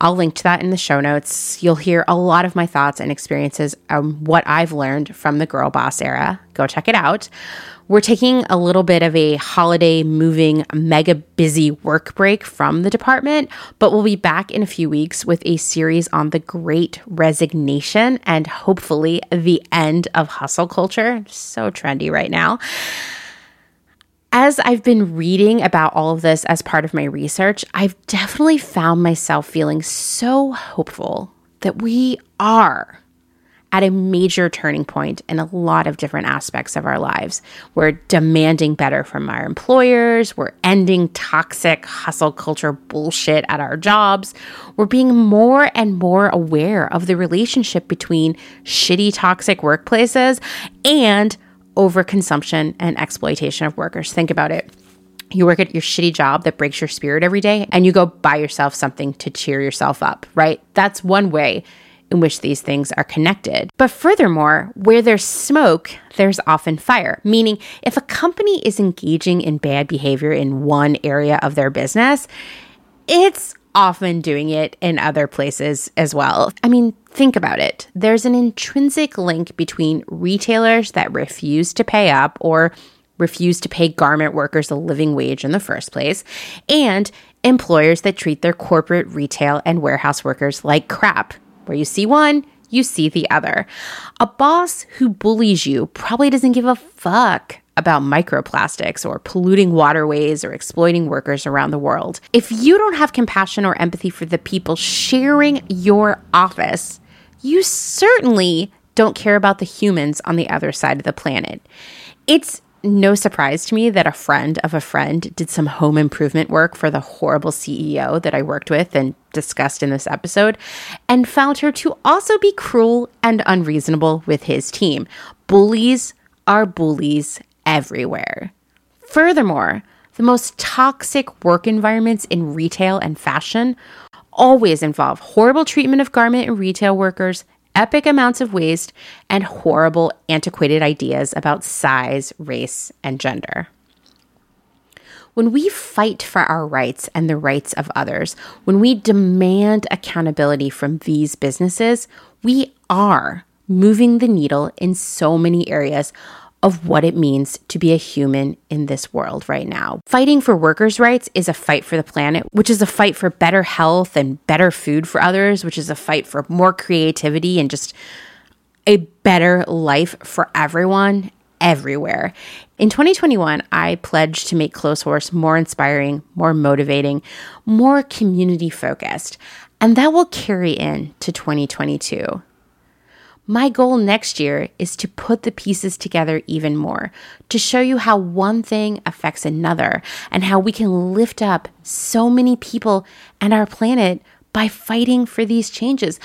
I'll link to that in the show notes. You'll hear a lot of my thoughts and experiences on what I've learned from the girl boss era. Go check it out. We're taking a little bit of a holiday moving, mega busy work break from the department, but we'll be back in a few weeks with a series on the great resignation and hopefully the end of hustle culture. So trendy right now. As I've been reading about all of this as part of my research, I've definitely found myself feeling so hopeful that we are at a major turning point in a lot of different aspects of our lives. We're demanding better from our employers. We're ending toxic hustle culture bullshit at our jobs. We're being more and more aware of the relationship between shitty, toxic workplaces and overconsumption and exploitation of workers. Think about it. You work at your shitty job that breaks your spirit every day, and you go buy yourself something to cheer yourself up, right? That's one way in which these things are connected. But furthermore, where there's smoke, there's often fire, meaning if a company is engaging in bad behavior in one area of their business, it's often doing it in other places as well. I mean, think about it. There's an intrinsic link between retailers that refuse to pay up or refuse to pay garment workers a living wage in the first place, and employers that treat their corporate, retail, and warehouse workers like crap. Where you see one, you see the other. A boss who bullies you probably doesn't give a fuck about microplastics or polluting waterways or exploiting workers around the world. If you don't have compassion or empathy for the people sharing your office, you certainly don't care about the humans on the other side of the planet. It's no surprise to me that a friend of a friend did some home improvement work for the horrible CEO that I worked with and discussed in this episode, and found her to also be cruel and unreasonable with his team. Bullies are bullies everywhere. Furthermore, the most toxic work environments in retail and fashion always involve horrible treatment of garment and retail workers epic amounts of waste, and horrible, antiquated ideas about size, race, and gender. When we fight for our rights and the rights of others, when we demand accountability from these businesses, we are moving the needle in so many areas of what it means to be a human in this world right now. Fighting for workers' rights is a fight for the planet, which is a fight for better health and better food for others, which is a fight for more creativity and just a better life for everyone everywhere. In 2021, I pledged to make Clotheshorse more inspiring, more motivating, more community focused, and that will carry in to 2022. My goal next year is to put the pieces together even more, to show you how one thing affects another and how we can lift up so many people and our planet by fighting for these changes,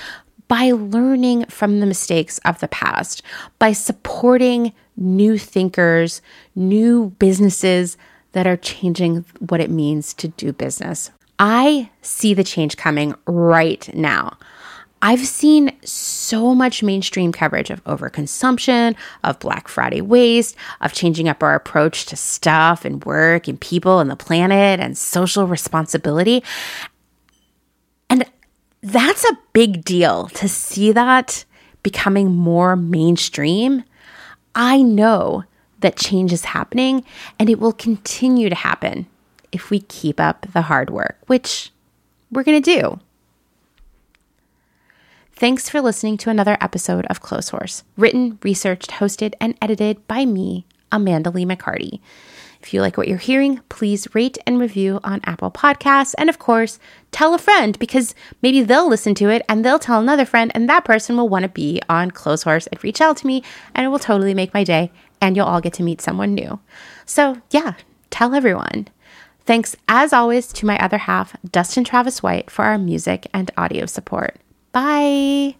by learning from the mistakes of the past, by supporting new thinkers, new businesses that are changing what it means to do business. I see the change coming right now. I've seen so much mainstream coverage of overconsumption, of Black Friday waste, of changing up our approach to stuff and work and people and the planet and social responsibility. And that's a big deal to see that becoming more mainstream. I know that change is happening and it will continue to happen if we keep up the hard work, which we're going to do. Thanks for listening to another episode of Clotheshorse, written, researched, hosted, and edited by me, Amanda Lee McCarty. If you like what you're hearing, please rate and review on Apple Podcasts. And of course, tell a friend because maybe they'll listen to it and they'll tell another friend, and that person will want to be on Clotheshorse and reach out to me, and it will totally make my day. And you'll all get to meet someone new. So, yeah, tell everyone. Thanks, as always, to my other half, Dustin Travis White, for our music and audio support. Bye.